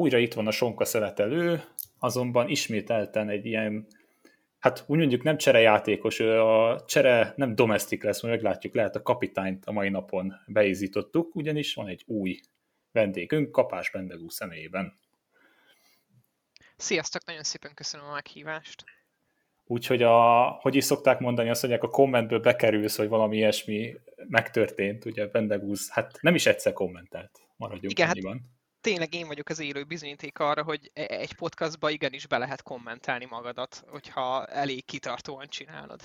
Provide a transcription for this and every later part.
újra itt van a sonka szeletelő, azonban ismételten egy ilyen, hát úgy mondjuk nem cserejátékos, a csere nem domestik lesz, majd meglátjuk, lehet a kapitányt a mai napon beizítottuk, ugyanis van egy új vendégünk, Kapás Bendegú személyében. Sziasztok, nagyon szépen köszönöm a meghívást. Úgyhogy a, hogy is szokták mondani, azt mondják, a kommentből bekerülsz, hogy valami ilyesmi megtörtént, ugye Bendegúz, hát nem is egyszer kommentelt, maradjunk Igen, annyiban. Hát tényleg én vagyok az élő bizonyíték arra, hogy e- egy podcastba igenis be lehet kommentálni magadat, hogyha elég kitartóan csinálod.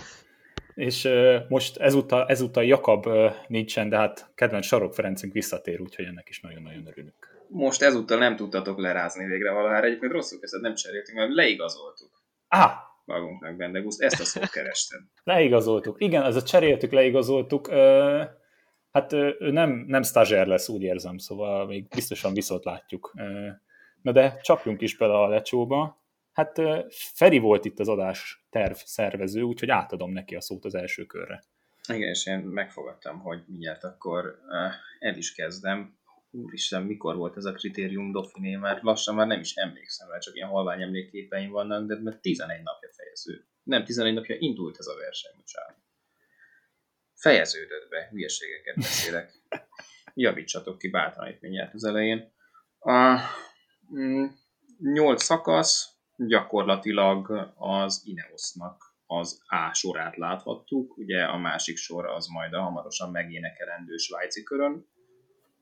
És most ezúttal, ezúttal Jakab nincsen, de hát kedvenc Sarok Ferencünk visszatér, úgyhogy ennek is nagyon-nagyon örülünk. Most ezúttal nem tudtatok lerázni végre valahára, egyébként rosszul kezdett, nem cseréltünk, mert leigazoltuk. Ah! Magunknak Bendeguszt, ezt a szót kerestem. leigazoltuk. Igen, ez a cseréltük, leigazoltuk. Uh, Hát ő nem, nem stazser lesz, úgy érzem, szóval még biztosan viszont látjuk. Na de csapjunk is bele a lecsóba. Hát Feri volt itt az adás terv szervező, úgyhogy átadom neki a szót az első körre. Igen, és én megfogadtam, hogy mindjárt akkor el is kezdem. Úristen, mikor volt ez a kritérium Dauphiné, mert lassan már nem is emlékszem, mert csak ilyen halvány emlékképeim vannak, de mert 11 napja fejező. Nem, 11 napja indult ez a verseny, bocsánat fejeződött be, hülyeségeket beszélek. Javítsatok ki bátran itt mindjárt az elején. A mm, nyolc szakasz, gyakorlatilag az Ineosnak az A sorát láthattuk, ugye a másik sor az majd a hamarosan megénekelendő svájci körön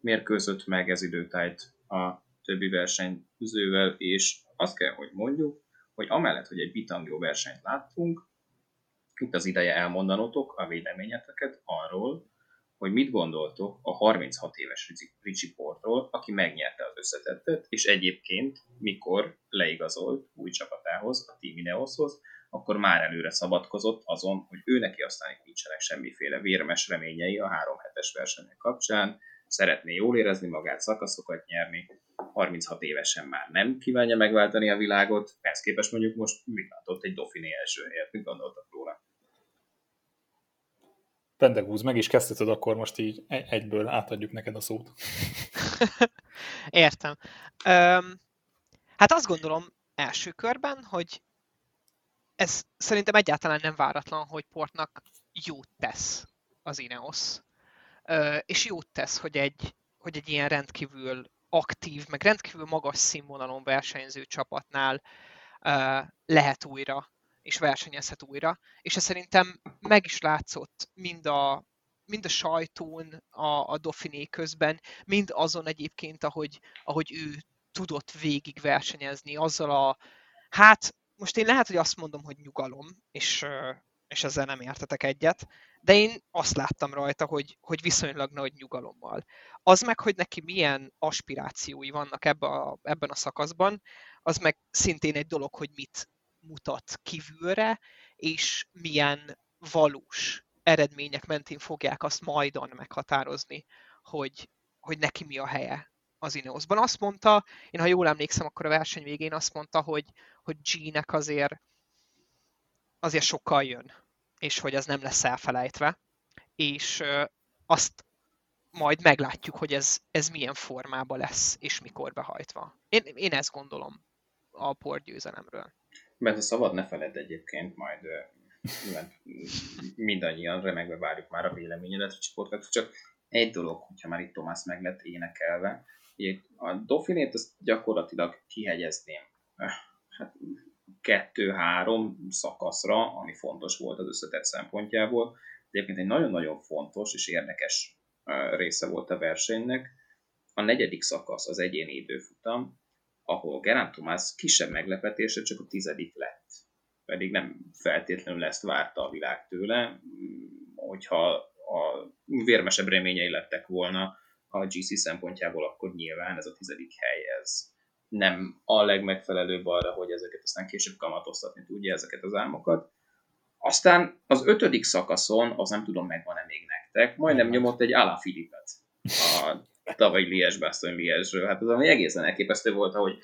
mérkőzött meg ez időtájt a többi versenyzővel, és azt kell, hogy mondjuk, hogy amellett, hogy egy bitangó versenyt láttunk, itt az ideje elmondanotok a véleményeteket arról, hogy mit gondoltok a 36 éves Ricsi Portról, aki megnyerte az összetettet, és egyébként, mikor leigazolt új csapatához, a Team Ineoshoz, akkor már előre szabadkozott azon, hogy ő neki aztán nincsenek semmiféle vérmes reményei a három hetes versenyek kapcsán, szeretné jól érezni magát, szakaszokat nyerni, 36 évesen már nem kívánja megváltani a világot, ehhez képest mondjuk most mit látott egy Dauphiné első helyet, mit gondoltak róla? Pendegúz, meg is kezdheted, akkor most így egyből átadjuk neked a szót. Értem. Um, hát azt gondolom első körben, hogy ez szerintem egyáltalán nem váratlan, hogy Portnak jót tesz az Ineos. És jót tesz, hogy egy, hogy egy ilyen rendkívül aktív, meg rendkívül magas színvonalon versenyző csapatnál lehet újra és versenyezhet újra, és ez szerintem meg is látszott mind a, mind a sajtón, a, a Dauphiné közben, mind azon egyébként, ahogy, ahogy ő tudott végig versenyezni, azzal a, hát most én lehet, hogy azt mondom, hogy nyugalom, és, és ezzel nem értetek egyet, de én azt láttam rajta, hogy, hogy viszonylag nagy nyugalommal. Az meg, hogy neki milyen aspirációi vannak ebbe a, ebben a szakaszban, az meg szintén egy dolog, hogy mit, mutat kívülre, és milyen valós eredmények mentén fogják azt majdan meghatározni, hogy, hogy neki mi a helye az Ineosban. Azt mondta, én ha jól emlékszem, akkor a verseny végén azt mondta, hogy, hogy G-nek azért, azért sokkal jön, és hogy ez nem lesz elfelejtve, és azt majd meglátjuk, hogy ez, ez milyen formában lesz, és mikor behajtva. Én, én ezt gondolom a porgyőzelemről. Mert a szabad ne feled egyébként, majd mindannyian remegve várjuk már a véleményedet, Csipotkat, csak egy dolog, hogyha már itt Tomás meg lett énekelve, a Dauphinét azt gyakorlatilag kihegyezném hát, kettő-három szakaszra, ami fontos volt az összetett szempontjából. Egyébként egy nagyon-nagyon fontos és érdekes része volt a versenynek. A negyedik szakasz az egyéni időfutam, ahol Gerán Tomás kisebb meglepetése csak a tizedik lett. Pedig nem feltétlenül ezt várta a világ tőle, hogyha a vérmesebb reményei lettek volna a GC szempontjából, akkor nyilván ez a tizedik hely, ez nem a legmegfelelőbb arra, hogy ezeket aztán később kamatoztatni tudja ezeket az álmokat. Aztán az ötödik szakaszon, az nem tudom, megvan-e még nektek, majdnem nyomott egy Filipet a tavaly Lies Bastogne Liesről. Hát az ami egészen elképesztő volt, hogy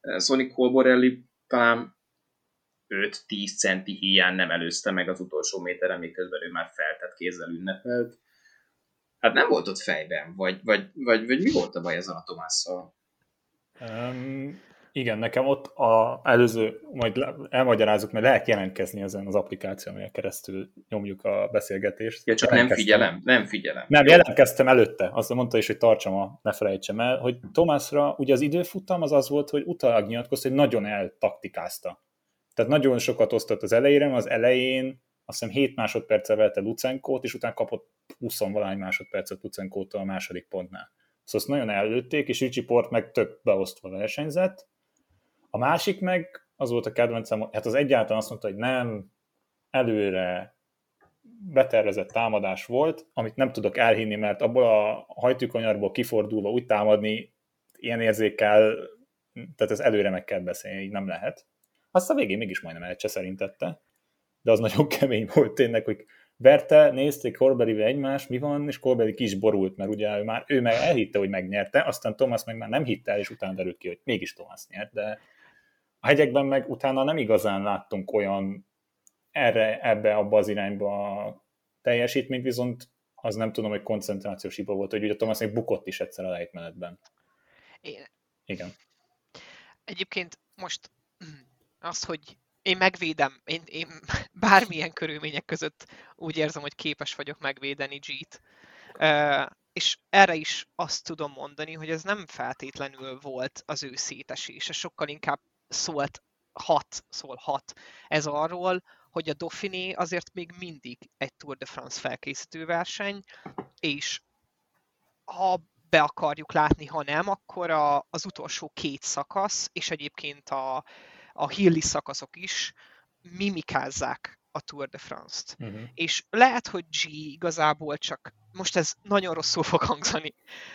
eh, Sonic Colborelli talán 5-10 centi hiány nem előzte meg az utolsó méteren, miközben ő már feltett kézzel ünnepelt. Hát nem volt ott fejben, vagy, vagy, vagy, vagy mi volt a baj ezzel a Tomásszal? Um, Igen, nekem ott a előző, majd elmagyarázunk, mert lehet jelentkezni ezen az applikáción, amelyek keresztül nyomjuk a beszélgetést. Ja, csak nem figyelem, nem figyelem. Nem, jelentkeztem előtte, azt mondta is, hogy tartsam a, ne felejtsem el, hogy Tomásra ugye az időfutam az az volt, hogy utalak nyilatkozta, hogy nagyon eltaktikázta. Tehát nagyon sokat osztott az elejére, az elején azt hiszem 7 másodperccel velte Lucenkót, és utána kapott 20 valány másodpercet Lucenkótól a második pontnál. Szóval azt nagyon előtték, és Ricsi Port meg több beosztva versenyzett. A másik meg az volt a kedvencem, hát az egyáltalán azt mondta, hogy nem, előre betervezett támadás volt, amit nem tudok elhinni, mert abból a hajtűkonyarból kifordulva úgy támadni, ilyen érzékel, tehát ez előre meg kell beszélni, így nem lehet. Azt a végén mégis majdnem elcseszerintette, de az nagyon kemény volt tényleg, hogy verte, nézték Corberivel egymást, mi van, és Corberi kis borult, mert ugye ő már ő meg elhitte, hogy megnyerte, aztán Thomas meg már nem hitte el, és utána derült ki, hogy mégis Thomas nyert, de a hegyekben meg utána nem igazán láttunk olyan erre, ebbe, abba az irányba teljesítményt, viszont az nem tudom, hogy koncentrációs hiba volt, hogy ugye Thomas még bukott is egyszer a lejtmenetben. Igen. Egyébként most az, hogy én megvédem, én, én bármilyen körülmények között úgy érzem, hogy képes vagyok megvédeni G-t. És erre is azt tudom mondani, hogy ez nem feltétlenül volt az ő szétesése, sokkal inkább szólt hat, szól hat. Ez arról, hogy a Dauphiné azért még mindig egy Tour de France felkészítő verseny, és ha be akarjuk látni, ha nem, akkor a, az utolsó két szakasz, és egyébként a, a hilli szakaszok is mimikázzák a Tour de France-t. Uh-huh. És lehet, hogy G igazából csak, most ez nagyon rosszul fog hangzani,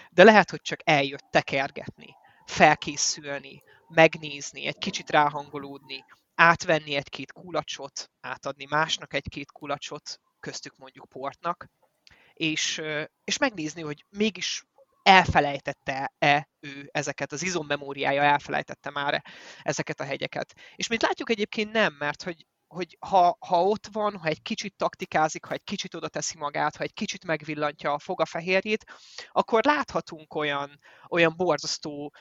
de lehet, hogy csak eljött tekergetni, felkészülni, megnézni, egy kicsit ráhangolódni, átvenni egy-két kulacsot, átadni másnak egy-két kulacsot, köztük mondjuk portnak, és, és megnézni, hogy mégis elfelejtette-e ő ezeket, az izommemóriája elfelejtette már ezeket a hegyeket. És mint látjuk egyébként nem, mert hogy, hogy ha, ha ott van, ha egy kicsit taktikázik, ha egy kicsit oda teszi magát, ha egy kicsit megvillantja a fogafehérjét, akkor láthatunk olyan, olyan borzasztó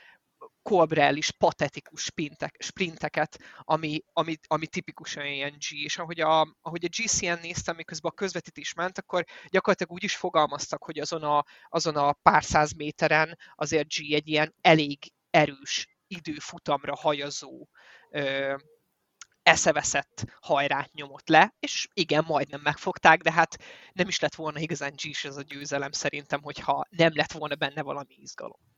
Colbrellis patetikus sprintek, sprinteket, ami, ami, ami tipikusan ilyen G, és ahogy a, ahogy a GCN néztem, miközben a közvetítés ment, akkor gyakorlatilag úgy is fogalmaztak, hogy azon a, azon a pár száz méteren azért G egy ilyen elég erős időfutamra hajazó ö, eszeveszett hajrát nyomott le, és igen, majdnem megfogták, de hát nem is lett volna igazán g ez a győzelem szerintem, hogyha nem lett volna benne valami izgalom.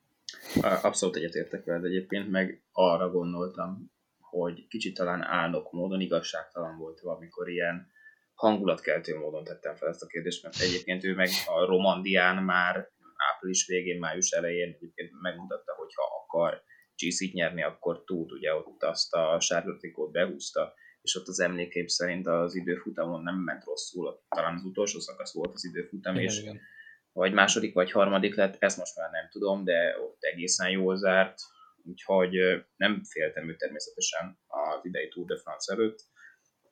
Abszolút egyetértek veled egyébként, meg arra gondoltam, hogy kicsit talán álnok módon igazságtalan volt, amikor ilyen hangulatkeltő módon tettem fel ezt a kérdést, mert egyébként ő meg a Romandián már április végén, május elején egyébként megmutatta, hogy ha akar GC-t nyerni, akkor tud, ugye ott azt a sárga trikót behúzta, és ott az emlékeim szerint az időfutamon nem ment rosszul, talán az utolsó szakasz volt az időfutam, igen, és igen vagy második, vagy harmadik lett, ezt most már nem tudom, de ott egészen jól zárt, úgyhogy nem féltem ő természetesen az idei Tour de France előtt.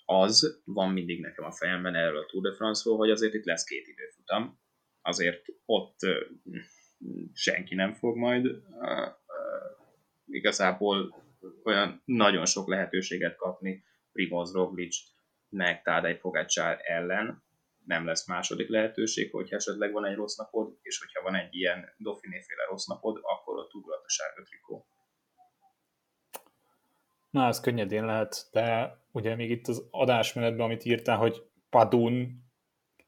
Az van mindig nekem a fejemben erről a Tour de France-ról, hogy azért itt lesz két időfutam, azért ott senki nem fog majd igazából olyan nagyon sok lehetőséget kapni Primoz Roglic meg Tadej Pogacsár ellen, nem lesz második lehetőség, hogyha esetleg van egy rossz napod, és hogyha van egy ilyen Dauphiné-féle rossz napod, akkor ott ugrat a sárga trikó. Na, ez könnyedén lehet, de ugye még itt az adásmenetben, amit írtál, hogy Padun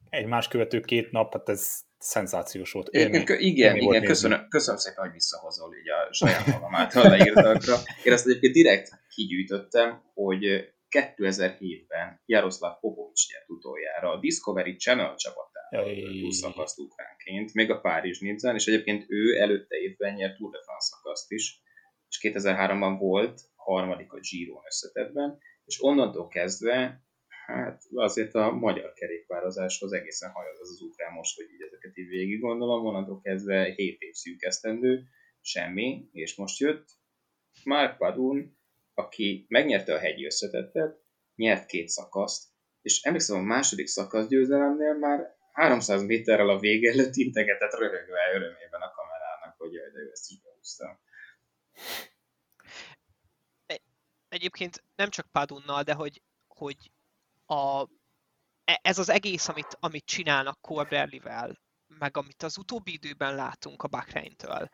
egymás követő két nap, hát ez szenzációs volt. Élmény, igen, igen, igen köszönöm, köszönöm szépen, hogy visszahozol így a saját magam által leírtakra. Én ezt egyébként direkt kigyűjtöttem, hogy 2007-ben Jaroszláv Popovics nyert utoljára a Discovery Channel csapatával túlszakaszt ukránként, még a Párizs Nidzán, és egyébként ő előtte évben nyert Tour de France szakaszt is, és 2003-ban volt harmadik a Giro összetetben, és onnantól kezdve hát azért a magyar kerékpározáshoz egészen hajaz az az ukrán most, hogy így ezeket így végig gondolom, onnantól kezdve 7 év szűkesztendő, semmi, és most jött Mark Padun, aki megnyerte a hegyi összetettet, nyert két szakaszt, és emlékszem a második szakasz győzelemnél már 300 méterrel a vége előtt integetett röhögve örömében a kamerának, hogy jaj, de ő ezt is behúzta. egyébként nem csak Padunnal, de hogy, hogy a, e, ez az egész, amit, amit csinálnak Colbrellivel, meg amit az utóbbi időben látunk a Bahreintől,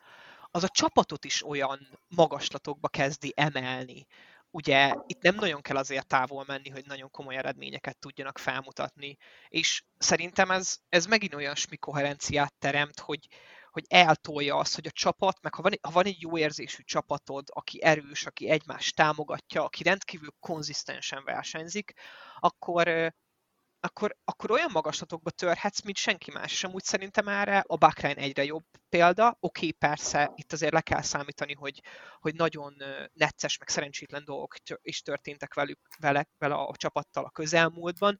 az a csapatot is olyan magaslatokba kezdi emelni. Ugye itt nem nagyon kell azért távol menni, hogy nagyon komoly eredményeket tudjanak felmutatni, és szerintem ez, ez megint olyan koherenciát teremt, hogy, hogy eltolja azt, hogy a csapat, meg ha van, ha van egy jó érzésű csapatod, aki erős, aki egymást támogatja, aki rendkívül konzisztensen versenyzik, akkor, akkor, akkor olyan magaslatokba törhetsz, mint senki más. És amúgy szerintem erre a Bahrain egyre jobb példa. Oké, okay, persze, itt azért le kell számítani, hogy, hogy nagyon necces, meg szerencsétlen dolgok is történtek velük, vele, vele a csapattal a közelmúltban,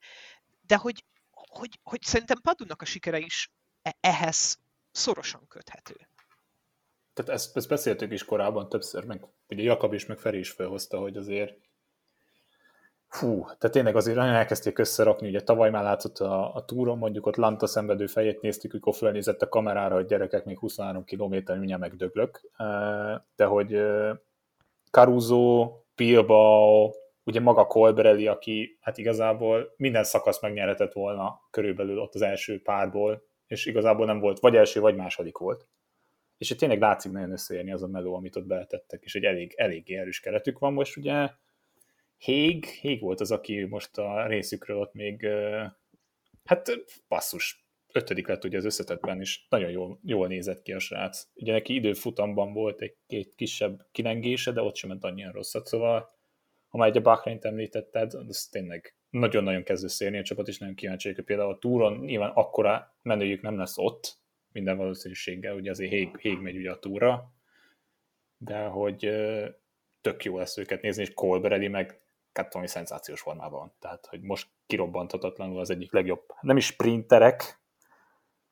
de hogy, hogy, hogy szerintem Padunak a sikere is e-, ehhez szorosan köthető. Tehát ezt, ezt beszéltük is korábban többször, meg ugye Jakab is, meg Feri is felhozta, hogy azért Fú, tehát tényleg azért nagyon elkezdték összerakni, ugye tavaly már látszott a, a túron, mondjuk ott Lanta szenvedő fejét néztük, amikor fölnézett a kamerára, hogy gyerekek még 23 km mindjárt megdöglök, de hogy Caruso, Bilbao, ugye maga Colbrelli, aki hát igazából minden szakasz megnyerhetett volna körülbelül ott az első párból, és igazából nem volt, vagy első, vagy második volt. És itt tényleg látszik nagyon összeérni az a meló, amit ott beletettek, és egy elég, elég erős keretük van most, ugye Hég, Hég volt az, aki most a részükről ott még, hát passzus, ötödik lett ugye az összetetben, és nagyon jól, jól nézett ki a srác. Ugye neki időfutamban volt egy két kisebb kilengése, de ott sem ment annyian rosszat, szóval ha már egy a Bahrein-t említetted, az tényleg nagyon-nagyon kezd összeérni a csapat, és nagyon kíváncsi hogy például a túron nyilván akkora menőjük nem lesz ott, minden valószínűséggel, ugye azért Hég, Hég megy ugye a túra, de hogy tök jó lesz őket nézni, és Colbrelli meg valami szenzációs formában van. Tehát, hogy most kirobbanthatatlanul az egyik legjobb, nem is sprinterek,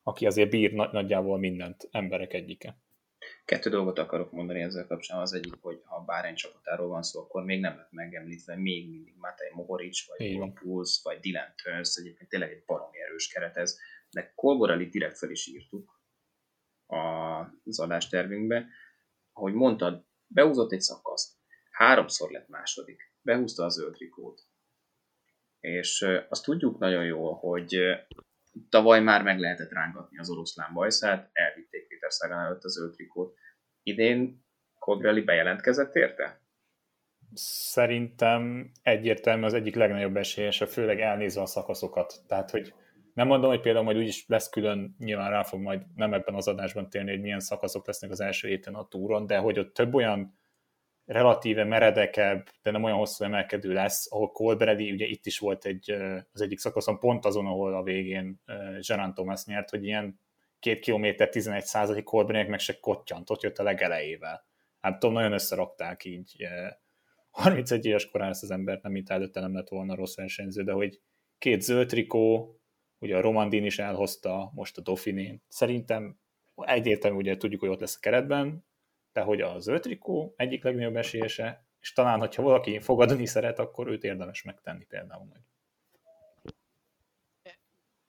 aki azért bír nagyjából mindent, emberek egyike. Kettő dolgot akarok mondani ezzel kapcsolatban. Az egyik, hogy ha bárhány csapatáról van szó, akkor még nem lett megemlítve még mindig Matej Mohoric, vagy Ivan Puls, vagy Dylan Turns, egyébként tényleg egy baromi erős keret ez, de Kolborali direkt fel is írtuk az adástervünkbe. Ahogy mondtad, beúzott egy szakaszt, háromszor lett második, behúzta az zöld trikót. És azt tudjuk nagyon jól, hogy tavaly már meg lehetett rángatni az oroszlán bajszát, elvitték Péter Szágán előtt az zöld trikót. Idén Kodrelli bejelentkezett érte? Szerintem egyértelmű az egyik legnagyobb esélyese, főleg elnézve a szakaszokat. Tehát, hogy nem mondom, hogy például majd úgyis lesz külön, nyilván rá fog majd nem ebben az adásban térni, hogy milyen szakaszok lesznek az első héten a túron, de hogy ott több olyan relatíve meredekebb, de nem olyan hosszú emelkedő lesz, ahol Colbrelli, ugye itt is volt egy, az egyik szakaszon, pont azon, ahol a végén Gerard Thomas nyert, hogy ilyen két kilométer 11 százalék Colbrelli meg se kottyant, ott jött a legelejével. Hát tudom, nagyon összerakták így. 31 éves korán ezt az embert, nem mint előtte nem lett volna rossz versenyző, de hogy két zöld trikó, ugye a Romandin is elhozta, most a Dauphiné. Szerintem egyértelmű, ugye tudjuk, hogy ott lesz a keretben, de hogy a zöld trikó egyik legnagyobb esélyese, és talán, hogyha valaki fogadni szeret, akkor őt érdemes megtenni például majd.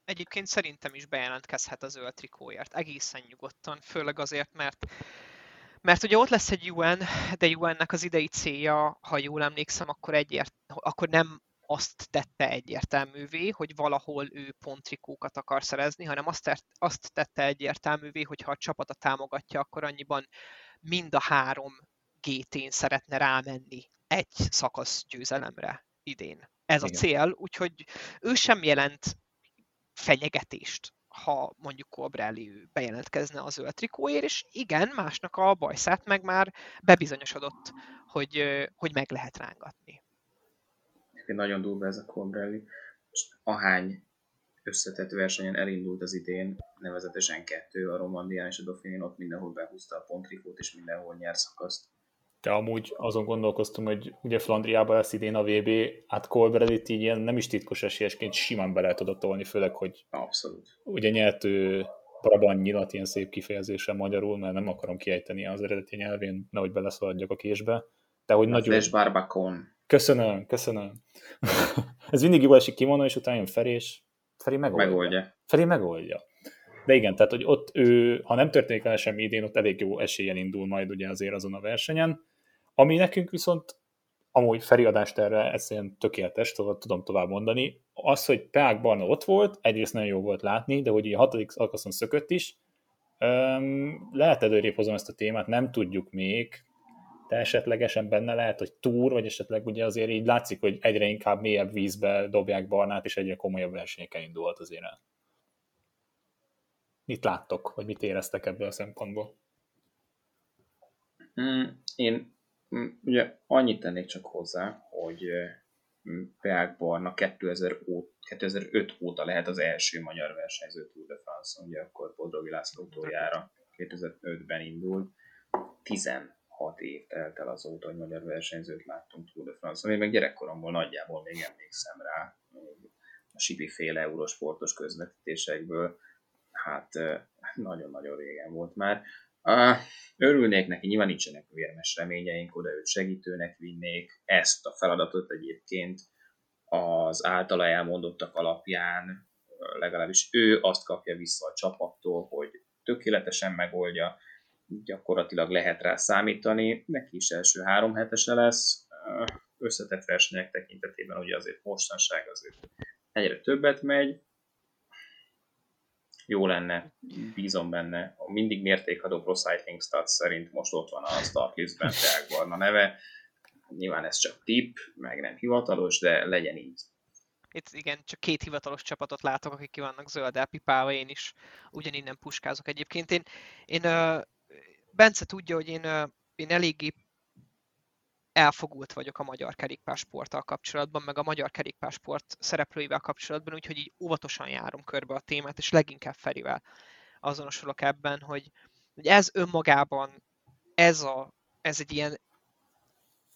Egyébként szerintem is bejelentkezhet a zöld trikóért, egészen nyugodtan, főleg azért, mert mert ugye ott lesz egy UN, de UN-nek az idei célja, ha jól emlékszem, akkor, egyért, akkor nem azt tette egyértelművé, hogy valahol ő pontrikókat akar szerezni, hanem azt, azt tette egyértelművé, hogy ha a csapata támogatja, akkor annyiban mind a három GT-n szeretne rámenni egy szakasz győzelemre idén. Ez Igen. a cél, úgyhogy ő sem jelent fenyegetést, ha mondjuk Colbrelli bejelentkezne az zöld trikóért, és igen, másnak a bajszát meg már bebizonyosodott, hogy, hogy meg lehet rángatni. Nagyon durva ez a Colbrelli. Ahány összetett versenyen elindult az idén, nevezetesen kettő, a Romandián és a Dauphinén ott mindenhol behúzta a pontrikót, és mindenhol nyer szakaszt. De amúgy azon gondolkoztam, hogy ugye Flandriában lesz idén a VB, hát Colbrellit így ilyen nem is titkos esélyesként simán be lehet oda tolni, főleg, hogy Abszolút. ugye nyert ő Brabant nyilat ilyen szép kifejezéssel magyarul, mert nem akarom kiejteni az eredeti nyelvén, nehogy beleszaladjak a késbe. De hogy a nagyon... Flash Barbacon. Köszönöm, köszönöm. Ez mindig jó esik kimondani, és utána jön Ferés, Feri megoldja. megoldja. Feri megoldja. De igen, tehát hogy ott ő, ha nem történik vele semmi idén, ott elég jó esélyen indul majd ugye azért azon a versenyen. Ami nekünk viszont amúgy feliadást erre ez ilyen tökéletes, szóval tudom tovább mondani. Az, hogy Peák Barna ott volt, egyrészt nagyon jó volt látni, de hogy a hatodik szakaszon szökött is, öm, lehet előrébb hozom ezt a témát, nem tudjuk még, de esetlegesen benne lehet, hogy túr, vagy esetleg ugye azért így látszik, hogy egyre inkább mélyebb vízbe dobják Barnát, és egyre komolyabb versenyeken indult azért el. Mit láttok, vagy mit éreztek ebből a szempontból? Mm, én mm, ugye annyit tennék csak hozzá, hogy mm, Peák Barna 2000 ó, 2005 óta lehet az első magyar versenyző Tour de France, ugye akkor Bodrogi László utoljára 2005-ben indult. 16 év telt el azóta, hogy magyar versenyzőt láttunk Tour de France, ami meg gyerekkoromból nagyjából még emlékszem rá, a Sipi féle eurosportos közvetítésekből, hát nagyon-nagyon régen volt már. Örülnék neki, nyilván nincsenek vérmes reményeink, oda őt segítőnek vinnék, ezt a feladatot egyébként az általa elmondottak alapján legalábbis ő azt kapja vissza a csapattól, hogy tökéletesen megoldja, gyakorlatilag lehet rá számítani, neki is első három hetese lesz, összetett versenyek tekintetében ugye azért mostanság azért egyre többet megy, jó lenne, bízom benne. A mindig mértékadó Pro Cycling Stats szerint most ott van a startlistben Barna neve. Nyilván ez csak tip, meg nem hivatalos, de legyen így. Itt igen, csak két hivatalos csapatot látok, akik ki vannak zöld elpipálva, én is ugyaninnen puskázok egyébként. Én, én Bence tudja, hogy én, én eléggé elfogult vagyok a magyar kerékpársporttal kapcsolatban, meg a magyar kerékpársport szereplőivel kapcsolatban, úgyhogy így óvatosan járom körbe a témát, és leginkább Ferivel azonosulok ebben, hogy, hogy ez önmagában, ez, a, ez egy ilyen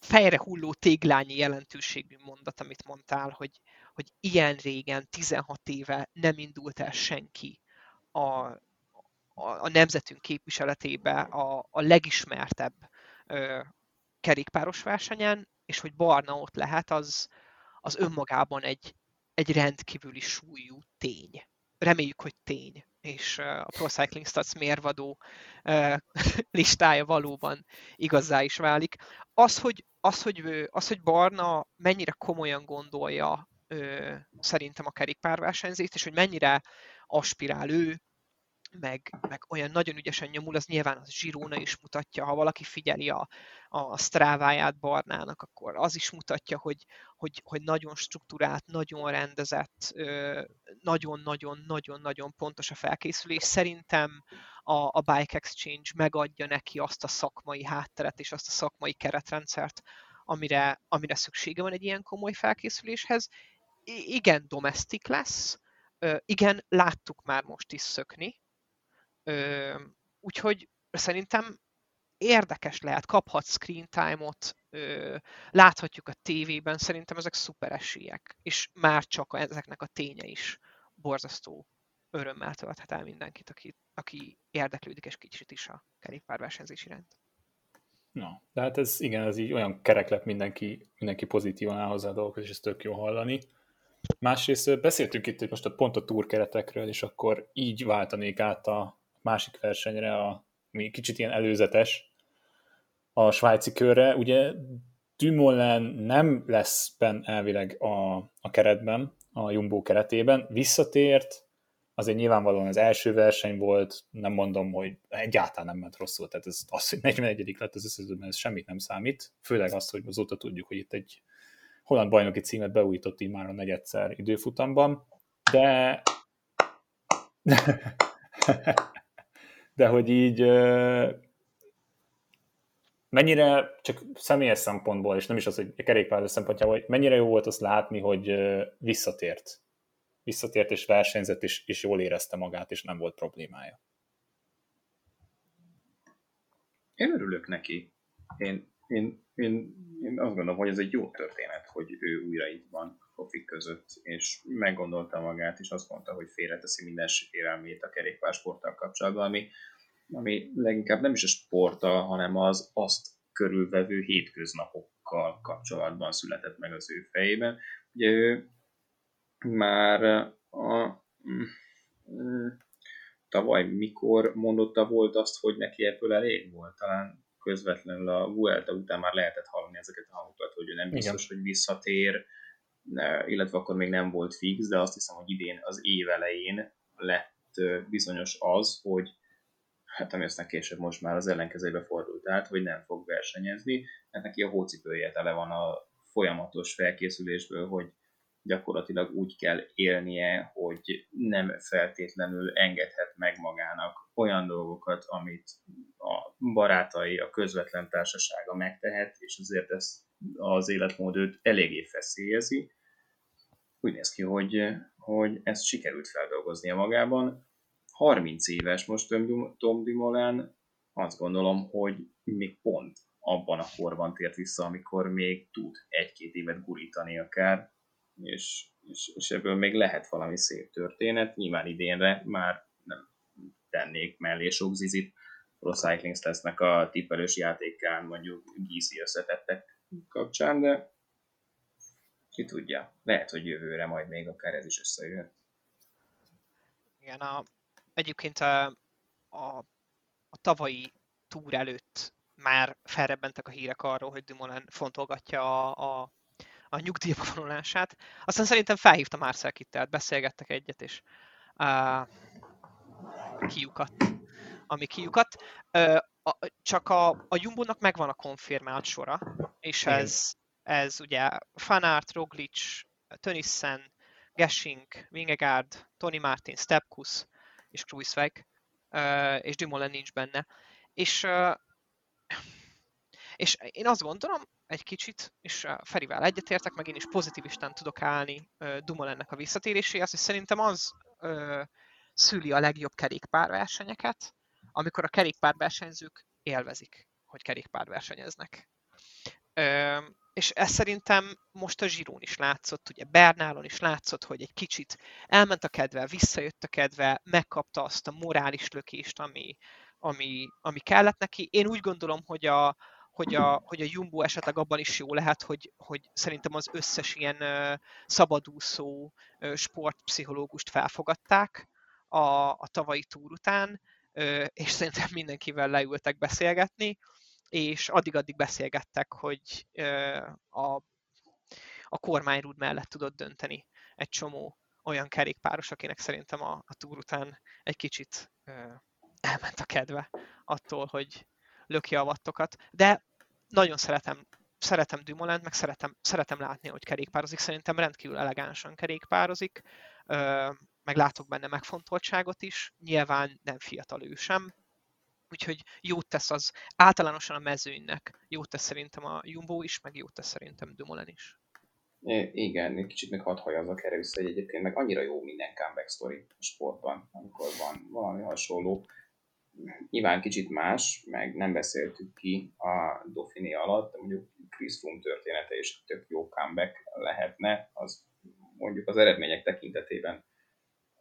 fejre hulló téglányi jelentőségű mondat, amit mondtál, hogy, hogy ilyen régen, 16 éve nem indult el senki a, a, nemzetünk képviseletébe a, a legismertebb ö, kerékpáros versenyen, és hogy Barna ott lehet, az, az önmagában egy, egy rendkívüli súlyú tény. Reméljük, hogy tény, és a Pro Cycling Stats mérvadó listája valóban igazá is válik. Az, hogy, az, hogy, az, hogy Barna mennyire komolyan gondolja szerintem a kerékpárversenyzést, és hogy mennyire aspirál ő meg, meg olyan nagyon ügyesen nyomul, az nyilván az Zsiróna is mutatja, ha valaki figyeli a, a sztráváját Barnának, akkor az is mutatja, hogy, hogy, hogy nagyon struktúrált, nagyon rendezett, nagyon-nagyon-nagyon-nagyon pontos a felkészülés. Szerintem a, a Bike Exchange megadja neki azt a szakmai hátteret és azt a szakmai keretrendszert, amire, amire szüksége van egy ilyen komoly felkészüléshez. I- igen, domestik lesz, igen, láttuk már most is szökni, úgyhogy szerintem érdekes lehet, kaphat screen time-ot, láthatjuk a tévében, szerintem ezek szuper esélyek, és már csak ezeknek a ténye is borzasztó örömmel tölthet el mindenkit, aki, aki érdeklődik és kicsit is a kerékpárversenyzés iránt. Na, de hát ez igen, ez így olyan kereklet mindenki, mindenki pozitívan áll hozzá a dolgokhoz, és ez tök jó hallani. Másrészt beszéltünk itt hogy most a pont a túrkeretekről, és akkor így váltanék át a, másik versenyre, a, ami kicsit ilyen előzetes, a svájci körre. Ugye Dumoulin nem lesz benne elvileg a, a keretben, a Jumbo keretében, visszatért, azért nyilvánvalóan az első verseny volt, nem mondom, hogy egyáltalán nem ment rosszul, tehát ez, az, hogy 41 lett az összeződben, ez semmit nem számít, főleg azt, hogy azóta tudjuk, hogy itt egy holland bajnoki címet beújított így már a negyedszer időfutamban, de de hogy így mennyire, csak személyes szempontból, és nem is az, hogy a kerékpár szempontjából, hogy mennyire jó volt azt látni, hogy visszatért. Visszatért és versenyzett, és, és jól érezte magát, és nem volt problémája. Én örülök neki. Én, én, én, én azt gondolom, hogy ez egy jó történet, hogy ő újra itt van profik között, és meggondolta magát, és azt mondta, hogy félreteszi minden félelmét a kerékpársporttal kapcsolatban, ami, ami leginkább nem is a sporta, hanem az azt körülvevő hétköznapokkal kapcsolatban született meg az ő fejében. Ugye ő már a, mm, tavaly mikor mondotta volt azt, hogy neki ebből elég volt, talán közvetlenül a Vuelta után már lehetett hallani ezeket a hangokat, hogy ő nem biztos, Igen. hogy visszatér, illetve akkor még nem volt fix, de azt hiszem, hogy idén az év elején lett bizonyos az, hogy hát ami aztán később most már az ellenkezőbe fordult át, hogy nem fog versenyezni, mert neki a hócipője tele van a folyamatos felkészülésből, hogy gyakorlatilag úgy kell élnie, hogy nem feltétlenül engedhet meg magának olyan dolgokat, amit a barátai, a közvetlen társasága megtehet, és azért ez az életmód őt eléggé feszélyezi. Úgy néz ki, hogy, hogy ezt sikerült feldolgoznia magában. 30 éves most Tom Dumoulin, azt gondolom, hogy még pont abban a korban tért vissza, amikor még tud egy-két évet gurítani akár, és, és, és ebből még lehet valami szép történet. Nyilván idénre már nem tennék mellé sok zizit, Pro Cyclings lesznek a tippelős játékán mondjuk GC összetettek kapcsán, de ki tudja, lehet, hogy jövőre majd még akár ez is összejön. Igen, a, egyébként a, a, a tavalyi túr előtt már felrebbentek a hírek arról, hogy Dumoulin fontolgatja a, a, a nyugdíjba vonulását. Aztán szerintem felhívta Marcel Kittel, beszélgettek egyet, és uh, kiukat, ami kiukat. Uh, a, csak a, a Jumbo-nak megvan a konfirmált sora, és ez, ez ugye Fanart, Roglic, Tönissen, Geshing, Vingegaard, Tony Martin, Stepkus és Kruiswijk, és Dumoulin nincs benne. És és én azt gondolom, egy kicsit, és Ferivel egyetértek, meg én is pozitivistán tudok állni ennek a visszatéréséhez, hogy szerintem az szüli a legjobb kerékpárversenyeket, amikor a kerékpárversenyzők élvezik, hogy kerékpárversenyeznek. Ö, és ez szerintem most a Zsirón is látszott, ugye Bernálon is látszott, hogy egy kicsit elment a kedve, visszajött a kedve, megkapta azt a morális lökést, ami, ami, ami kellett neki. Én úgy gondolom, hogy a, hogy a, hogy a Jumbo esetleg abban is jó lehet, hogy, hogy szerintem az összes ilyen szabadúszó sportpszichológust felfogadták a, a tavalyi túr után, és szerintem mindenkivel leültek beszélgetni, és addig-addig beszélgettek, hogy a, a kormányrúd mellett tudott dönteni egy csomó olyan kerékpáros, akinek szerintem a, a túr után egy kicsit elment a kedve attól, hogy löki a vattokat. De nagyon szeretem, szeretem Dumolent, meg szeretem, szeretem látni, hogy kerékpározik. Szerintem rendkívül elegánsan kerékpározik, meg látok benne megfontoltságot is. Nyilván nem fiatal ő sem, úgyhogy jót tesz az általánosan a mezőnynek, jót tesz szerintem a Jumbo is, meg jót tesz szerintem Dumoulin is. Igen, egy kicsit még hadd hajazzak erre vissza, hogy egyébként meg annyira jó minden comeback story a sportban, amikor van valami hasonló nyilván kicsit más, meg nem beszéltük ki a Dauphiné alatt, de mondjuk Chris Froome története is tök jó comeback lehetne, az mondjuk az eredmények tekintetében,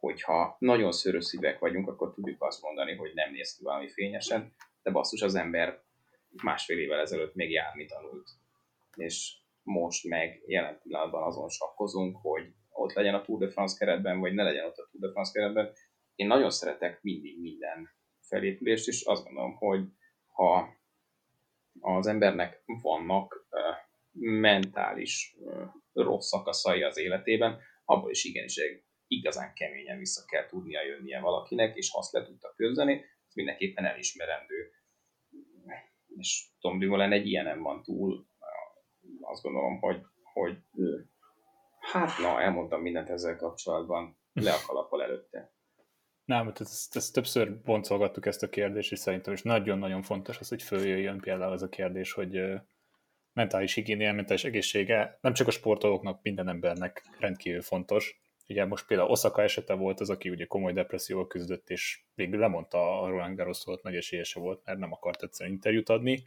hogyha nagyon szörös szívek vagyunk, akkor tudjuk azt mondani, hogy nem néz ki valami fényesen, de basszus az ember másfél évvel ezelőtt még járni tanult. És most meg jelen pillanatban azon sakkozunk, hogy ott legyen a Tour de France keretben, vagy ne legyen ott a Tour de France keretben. Én nagyon szeretek mindig minden felépülést, és azt gondolom, hogy ha az embernek vannak mentális rossz szakaszai az életében, abból is igenis igazán keményen vissza kell tudnia jönnie valakinek, és ha azt le tudta közdeni, az mindenképpen elismerendő. És Tom Dumoulin egy ilyenem van túl, azt gondolom, hogy, hogy hát na, elmondtam mindent ezzel kapcsolatban, le a kalappal előtte. Nem, ezt, ezt, ezt többször boncolgattuk ezt a kérdést, és szerintem is nagyon-nagyon fontos az, hogy följöjjön például az a kérdés, hogy mentális higiénia, mentális egészsége nem csak a sportolóknak, minden embernek rendkívül fontos. Ugye most például Osaka esete volt az, aki ugye komoly depresszióval küzdött, és végül lemondta a Roland Garros volt, nagy esélyese volt, mert nem akart egyszerűen interjút adni.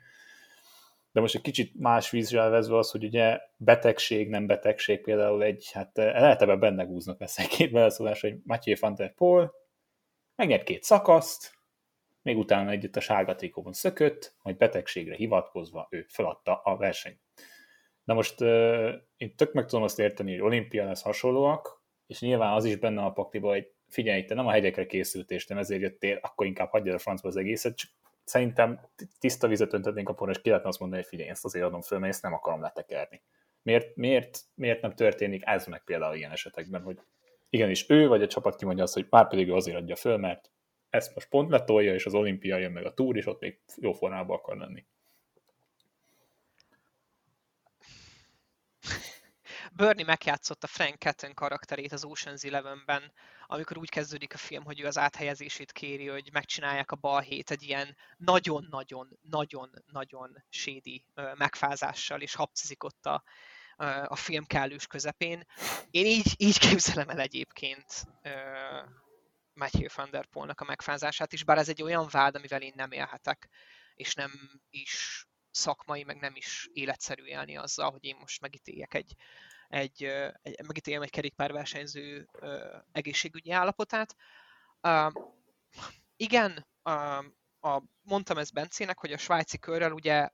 De most egy kicsit más vízre vezve az, hogy ugye betegség, nem betegség például egy, hát lehet ebben benne gúznak lesz egy két beleszólás, hogy Mathieu van der Poel megnyert két szakaszt, még utána egyet a sárga trikóban szökött, majd betegségre hivatkozva ő feladta a versenyt. Na most uh, én tök meg tudom azt érteni, hogy olimpia lesz hasonlóak, és nyilván az is benne a paktiba, hogy figyelj, te nem a hegyekre készült, és nem ezért jöttél, akkor inkább hagyjad a francba az egészet, csak szerintem tiszta vizet öntetnénk a porra, és ki lehetne azt mondani, hogy figyelj, ezt azért adom föl, mert ezt nem akarom letekerni. Miért, miért, miért nem történik ez meg például ilyen esetekben, hogy igenis ő vagy a csapat kimondja azt, hogy már pedig ő azért adja föl, mert ezt most pont letolja, és az olimpia jön meg a túr, és ott még jó formában akar lenni. Bernie megjátszotta Frank Catton karakterét az Ocean's Eleven-ben, amikor úgy kezdődik a film, hogy ő az áthelyezését kéri, hogy megcsinálják a balhét egy ilyen nagyon-nagyon-nagyon-nagyon sédi megfázással, és hapcizik ott a, a film kellős közepén. Én így, így képzelem el egyébként Matthew van der a megfázását is, bár ez egy olyan vád, amivel én nem élhetek, és nem is szakmai, meg nem is életszerű élni azzal, hogy én most megítéljek egy, egy, egy megítéljem egy kerékpárversenyző egészségügyi állapotát. Igen, uh, a, mondtam ezt Bencének, hogy a svájci körrel ugye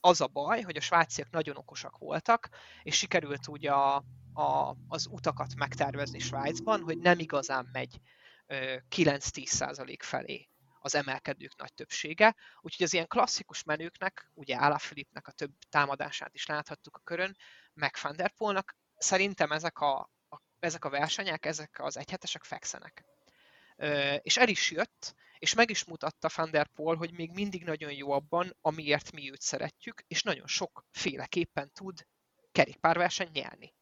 az a baj, hogy a svájciak nagyon okosak voltak, és sikerült ugye a, a, az utakat megtervezni Svájcban, hogy nem igazán megy 9-10% felé az emelkedők nagy többsége. Úgyhogy az ilyen klasszikus menőknek, ugye Ala Filipnek a több támadását is láthattuk a körön, meg Van der Poelnak, szerintem ezek a, a, ezek a versenyek, ezek az egyhetesek fekszenek. Ö, és el is jött, és meg is mutatta Van der Poel, hogy még mindig nagyon jó abban, amiért mi őt szeretjük, és nagyon sokféleképpen tud kerékpárverseny nyerni.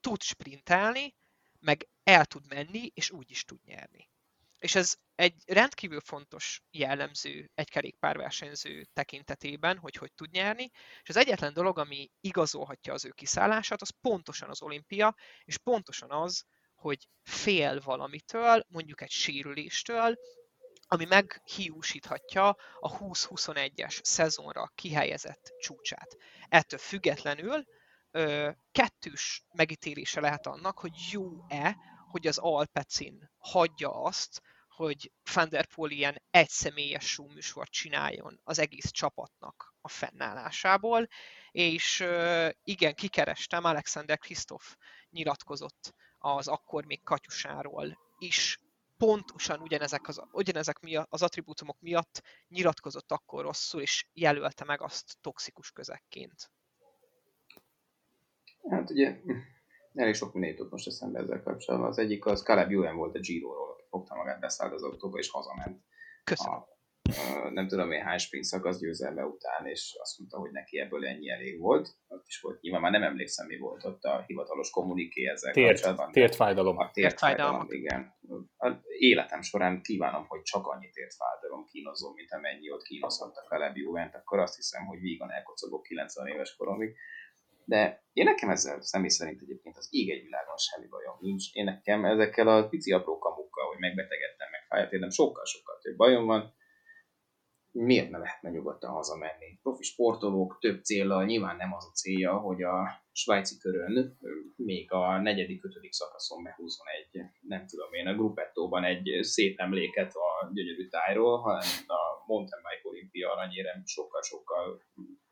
Tud sprintelni, meg el tud menni, és úgy is tud nyerni. És ez egy rendkívül fontos jellemző egy kerékpárversenyző tekintetében, hogy hogy tud nyerni, és az egyetlen dolog, ami igazolhatja az ő kiszállását, az pontosan az olimpia, és pontosan az, hogy fél valamitől, mondjuk egy sérüléstől, ami meghiúsíthatja a 20-21-es szezonra kihelyezett csúcsát. Ettől függetlenül kettős megítélése lehet annak, hogy jó-e, hogy az Alpecin hagyja azt, hogy Van der Poel ilyen egyszemélyes műsort csináljon az egész csapatnak a fennállásából, és igen, kikerestem, Alexander Kristoff nyilatkozott az akkor még Katyusáról is, pontosan ugyanezek az, ugyanezek miatt, az attribútumok miatt nyilatkozott akkor rosszul, és jelölte meg azt toxikus közekként. Hát ugye elég sok minden jutott most eszembe ezzel kapcsolatban. Az egyik az Caleb Ewan volt a Giro-ról, aki fogta magát, beszállt az autóba és hazament. Köszönöm. A, a, nem tudom én hány sprint szakasz győzelme után, és azt mondta, hogy neki ebből ennyi elég volt. Ott is volt, nyilván már nem emlékszem, mi volt ott a hivatalos kommuniké ezzel tért, kapcsolatban. Tért fájdalom. A tért fájdalom, igen. A életem során kívánom, hogy csak annyi tért fájdalom kínozom, mint amennyi ott kínozhatta Caleb Ewan, akkor azt hiszem, hogy vígan elkocogok 90 éves koromig de én nekem ezzel személy szerint egyébként az ég egy világon semmi bajom nincs. Én nekem ezekkel a pici apró kamukkal, hogy megbetegedtem, meg fájt érdem, sokkal-sokkal több bajom van. Miért ne lehetne nyugodtan hazamenni? Profi sportolók több célra, nyilván nem az a célja, hogy a svájci körön még a negyedik, ötödik szakaszon behúzzon egy, nem tudom én, a Gruppettóban egy szép emléket a gyönyörű tájról, hanem a Mountain Bike Olimpia aranyérem sokkal-sokkal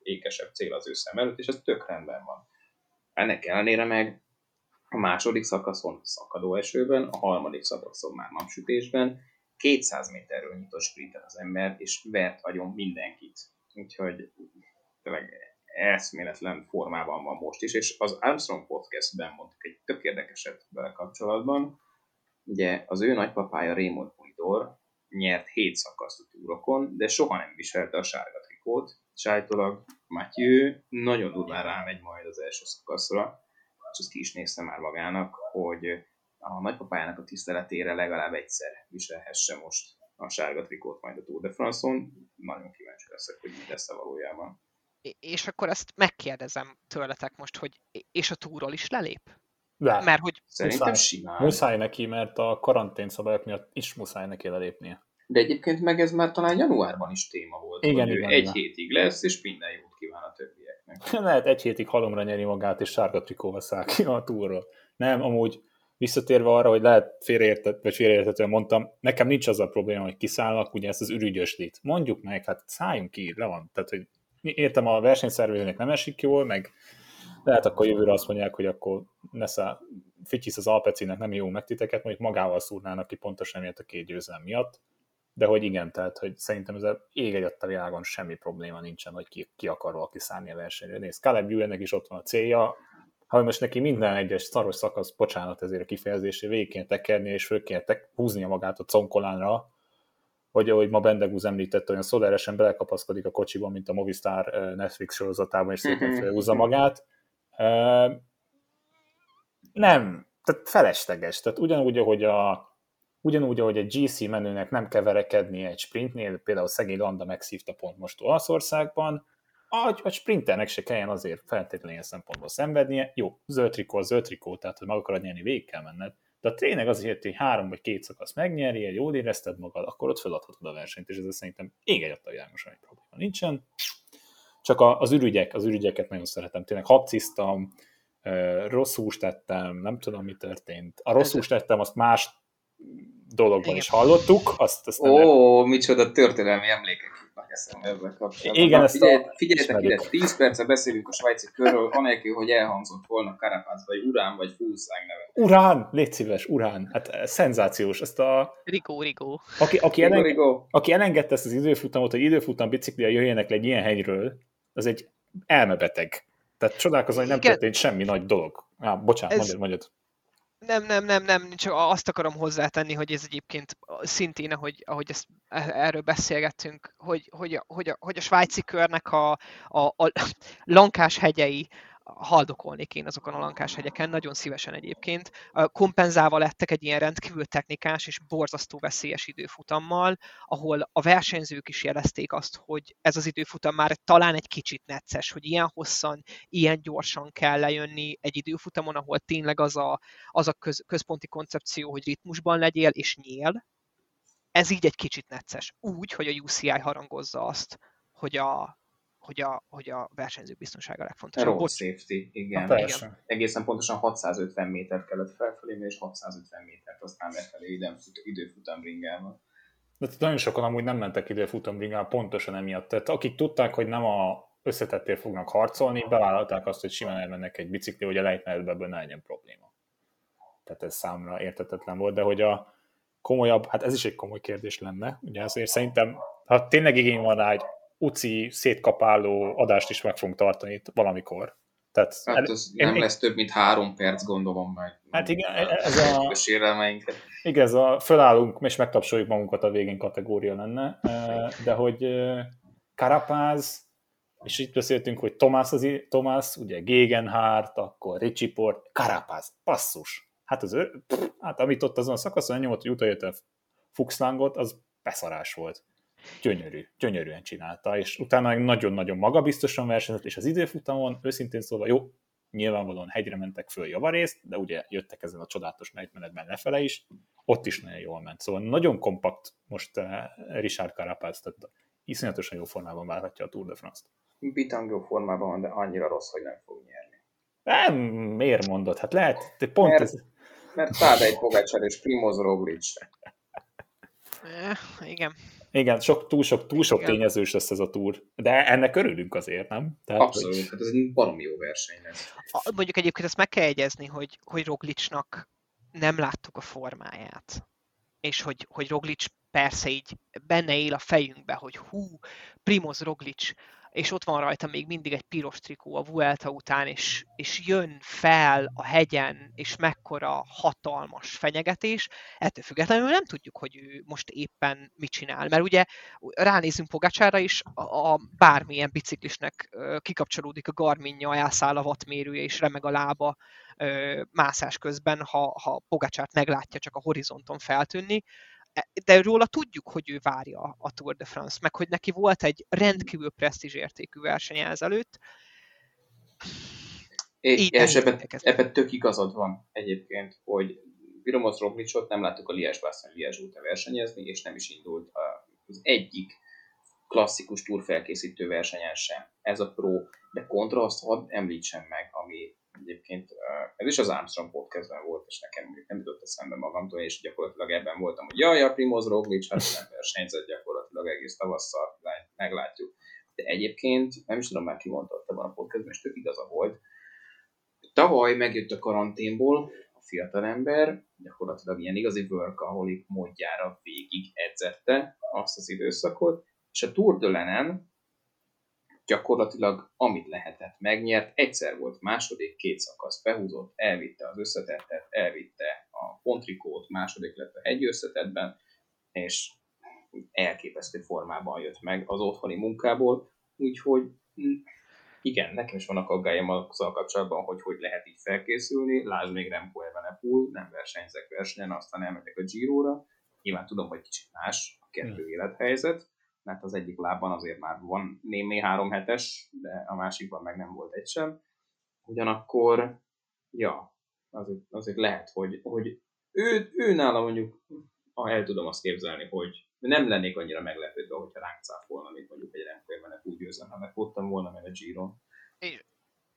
ékesebb cél az ő szem előtt, és ez tök rendben van. Ennek ellenére meg a második szakaszon szakadó esőben, a harmadik szakaszon már napsütésben 200 méterről nyitott sprinten az ember, és vert agyon mindenkit. Úgyhogy tényleg eszméletlen formában van most is, és az Armstrong podcastben mondtuk egy tök érdekeset vele kapcsolatban. Ugye az ő nagypapája Raymond Polidor nyert 7 szakaszt a túrokon, de soha nem viselte a sárga trikót, és állítólag Matthew nagyon durván rámegy majd az első szakaszra, és azt ki is nézte már magának, hogy a nagypapájának a tiszteletére legalább egyszer viselhesse most a sárga trikót majd a Tour de France-on. Nagyon kíváncsi leszek, hogy mi lesz a valójában. És akkor ezt megkérdezem tőletek most, hogy és a túról is lelép? De. Mert hogy... Szerintem muszáj, simán. Muszáj neki, mert a karantén szabályok miatt is muszáj neki lelépnie. De egyébként meg ez már talán januárban is téma volt, Igen, hogy igen, ő egy igen. hétig lesz, és minden jót kíván a többieknek. Lehet egy hétig halomra nyeri magát, és sárga trikóval száll ki a túlról. Nem, amúgy visszatérve arra, hogy lehet félreértet, vagy félreértetően mondtam, nekem nincs az a probléma, hogy kiszállnak, ugye ezt az ürügyöslit. Mondjuk meg, hát szálljunk ki, le van. Tehát, hogy értem, a versenyszervezőnek nem esik jól, meg lehet akkor jövőre azt mondják, hogy akkor ne száll, Fityisz az Alpecinek nem jó meg titeket, mondjuk magával szúrnának ki pontosan miatt a két győzelem miatt. De hogy igen, tehát hogy szerintem ez a ég egy a világon semmi probléma nincsen, hogy ki, ki akar valaki szállni a versenyre. Nézd, Caleb Ewannek is ott van a célja, ha most neki minden egyes szaros szakasz, bocsánat ezért a kifejezésé, végig kéne tekerni, és föl kéne tek, húznia magát a conkolánra, hogy ahogy ma Bendegúz említett, olyan szoderesen belekapaszkodik a kocsiba, mint a Movistar Netflix sorozatában, és szépen felhúzza magát. Nem, tehát felesleges. Tehát ugyanúgy, ahogy a Ugyanúgy, ahogy egy GC menőnek nem kell egy sprintnél, például szegény Landa megszívta pont most Olaszországban, a, a sprinternek se kelljen azért feltétlenül ilyen szempontból szenvednie. Jó, zöld trikó, zöld trikó, tehát hogy meg akarod nyerni, végig kell menned. De a tényleg azért, hogy három vagy két szakasz megnyeri, jól érezted magad, akkor ott feladhatod a versenyt, és ez szerintem ég egy világosan egy probléma nincsen. Csak az ürügyek, az ürügyeket nagyon szeretem. Tényleg habciztam, rossz húst tettem, nem tudom, mi történt. A rossz húst tettem, azt más dologban Igen. is hallottuk. Azt, azt Ó, nem micsoda történelmi emlékek jutnak eszembe ezzel kapcsolatban. Igen, ezt figyelj, figyeljetek ide, 10 perce beszélünk a svájci körről, anélkül, hogy elhangzott volna Karapáz, vagy Urán, vagy Fulszág neve. Urán, légy szíves, Urán. Hát eh, szenzációs. Ezt a... Rigó, Rigó. Aki, aki, Rigó, eleng... Rigó. aki elengedte ezt az időfutamot, hogy időfutam biciklia jöjjenek le egy ilyen hegyről, az egy elmebeteg. Tehát csodálkozom, hogy nem Igen. történt semmi nagy dolog. Á, bocsánat, ez, mondjad, mondjad. Nem, nem, nem, nem, csak azt akarom hozzátenni, hogy ez egyébként szintén, ahogy, ahogy ezt, e, erről beszélgettünk, hogy, hogy, a, hogy, a, hogy a svájci körnek a, a, a lankás hegyei, haldokolnék én azokon a lankás hegyeken, nagyon szívesen egyébként. Kompenzálva lettek egy ilyen rendkívül technikás és borzasztó veszélyes időfutammal, ahol a versenyzők is jelezték azt, hogy ez az időfutam már talán egy kicsit necces, hogy ilyen hosszan, ilyen gyorsan kell lejönni egy időfutamon, ahol tényleg az a, az a köz, központi koncepció, hogy ritmusban legyél és nyél, ez így egy kicsit necces. Úgy, hogy a UCI harangozza azt, hogy a, hogy a, hogy a versenyzők biztonsága a legfontosabb. Road Bocs. safety, igen. Ha, igen. Egészen pontosan 650 méter kellett felfelé, és 650 métert aztán lefelé időfut, időfutam ringával. De nagyon sokan amúgy nem mentek időfutam ringával pontosan emiatt. Tehát akik tudták, hogy nem a összetettél fognak harcolni, bevállalták azt, hogy simán elmennek egy bicikli, hogy a lejtmenetben ebből ne legyen probléma. Tehát ez számra értetetlen volt, de hogy a komolyabb, hát ez is egy komoly kérdés lenne, ugye azért szerintem, ha tényleg igény van rá egy uci szétkapáló adást is meg fogunk tartani itt valamikor. Tehát hát ez el, nem én, lesz több, mint három perc, gondolom meg. Hát igen, ez a... Igen, ez a fölállunk, és megtapsoljuk magunkat a végén kategória lenne, de hogy Karapáz, és itt beszéltünk, hogy Tomás, az, Tomás ugye Gegenhardt, akkor Richie Port, Karapáz, passzus. Hát, az, pff, hát amit ott azon a szakaszon nyomott, hogy utajött a Fuchslangot, az beszarás volt gyönyörű, gyönyörűen csinálta, és utána meg nagyon-nagyon magabiztosan versenyzett, és az időfutamon, őszintén szólva, jó, nyilvánvalóan hegyre mentek föl javarészt, de ugye jöttek ezen a csodálatos menetben lefele is, ott is nagyon jól ment. Szóval nagyon kompakt most uh, Richard Carapaz, tehát iszonyatosan jó formában várhatja a Tour de France-t. Bitang jó formában van, de annyira rossz, hogy nem fog nyerni. Nem, miért mondod? Hát lehet, de pont mert, ez... Mert Tadej Pogacar és Primoz Roglic. Eh, igen. Igen, sok, túl sok, túl sok tényezős lesz ez a túr, de ennek örülünk azért, nem? Tehát, Abszolút, hogy... hát ez egy baromi jó verseny lesz. Mondjuk egyébként ezt meg kell jegyezni, hogy, hogy Roglicsnak nem láttuk a formáját. És hogy, hogy Roglic persze így benne él a fejünkbe, hogy hú, Primoz Roglic és ott van rajta még mindig egy piros trikó a Vuelta után, és, és jön fel a hegyen, és mekkora hatalmas fenyegetés, ettől függetlenül nem tudjuk, hogy ő most éppen mit csinál. Mert ugye ránézünk Pogácsára is, a, a bármilyen biciklisnek kikapcsolódik a Garminja, elszáll a wattmérője, és remeg a lába mászás közben, ha, ha Pogácsát meglátja csak a horizonton feltűnni, de róla tudjuk, hogy ő várja a Tour de France, meg hogy neki volt egy rendkívül értékű verseny ezelőtt. És ebben, ebben tök igazad van egyébként, hogy Viromoz Roglicsot nem láttuk a Lies Bászon Lies óta versenyezni, és nem is indult az egyik klasszikus túrfelkészítő versenyen sem. Ez a pro, de kontra azt hadd említsem meg, ami Egyébként ez is az Armstrong podcastben volt, és nekem nem jutott eszembe magamtól, és gyakorlatilag ebben voltam, hogy jaj, a Primoz Roglic, hát nem versenyzett gyakorlatilag egész tavasszal, meglátjuk. De egyébként, nem is tudom már ki mondta van a podcastben, és tök igaza volt. Tavaly megjött a karanténból, a fiatalember gyakorlatilag ilyen igazi workaholic módjára végig edzette azt az időszakot, és a Tour de Lenen gyakorlatilag amit lehetett megnyert, egyszer volt második, két szakasz behúzott, elvitte az összetettet, elvitte a pontrikót, második lett a egy összetetben, és elképesztő formában jött meg az otthoni munkából, úgyhogy hm, igen, nekem is vannak aggályom azzal kapcsolatban, hogy hogy lehet így felkészülni. Lásd még Remco Evenepoel, nem versenyzek versenyen, aztán elmegyek a Giro-ra. Nyilván tudom, hogy kicsit más a kettő élethelyzet, mert az egyik lábban azért már van némi három hetes, de a másikban meg nem volt egy sem. Ugyanakkor, ja, azért, azért lehet, hogy, hogy ő, ő nála mondjuk, el tudom azt képzelni, hogy nem lennék annyira meglepődve, hogyha ránk cáfolna, mint mondjuk egy Remco úgy győzem, ha megfogtam volna meg a Giro.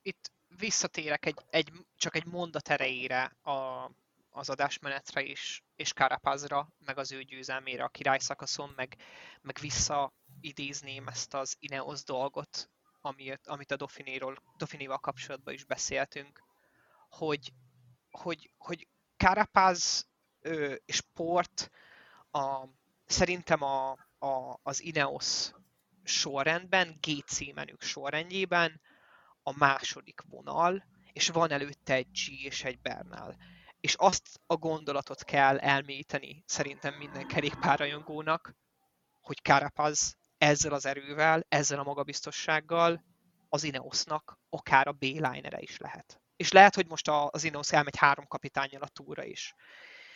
Itt visszatérek egy, egy, csak egy mondat erejére a, az adásmenetre is, és Karapazra, meg az ő győzelmére a királyszakaszon, meg, meg visszaidézném ezt az Ineos dolgot, amit, amit a Dauphinéról, Dauphinéval kapcsolatban is beszéltünk, hogy, hogy, hogy Karapaz és Port a, szerintem a, a, az Ineos sorrendben, GC menük sorrendjében a második vonal, és van előtte egy G és egy Bernal. És azt a gondolatot kell elmélyíteni szerintem minden kerékpárrajongónak, hogy Carapaz ezzel az erővel, ezzel a magabiztossággal az Ineosnak akár a B-linere is lehet. És lehet, hogy most az Ineos elmegy három kapitányjal a túra is.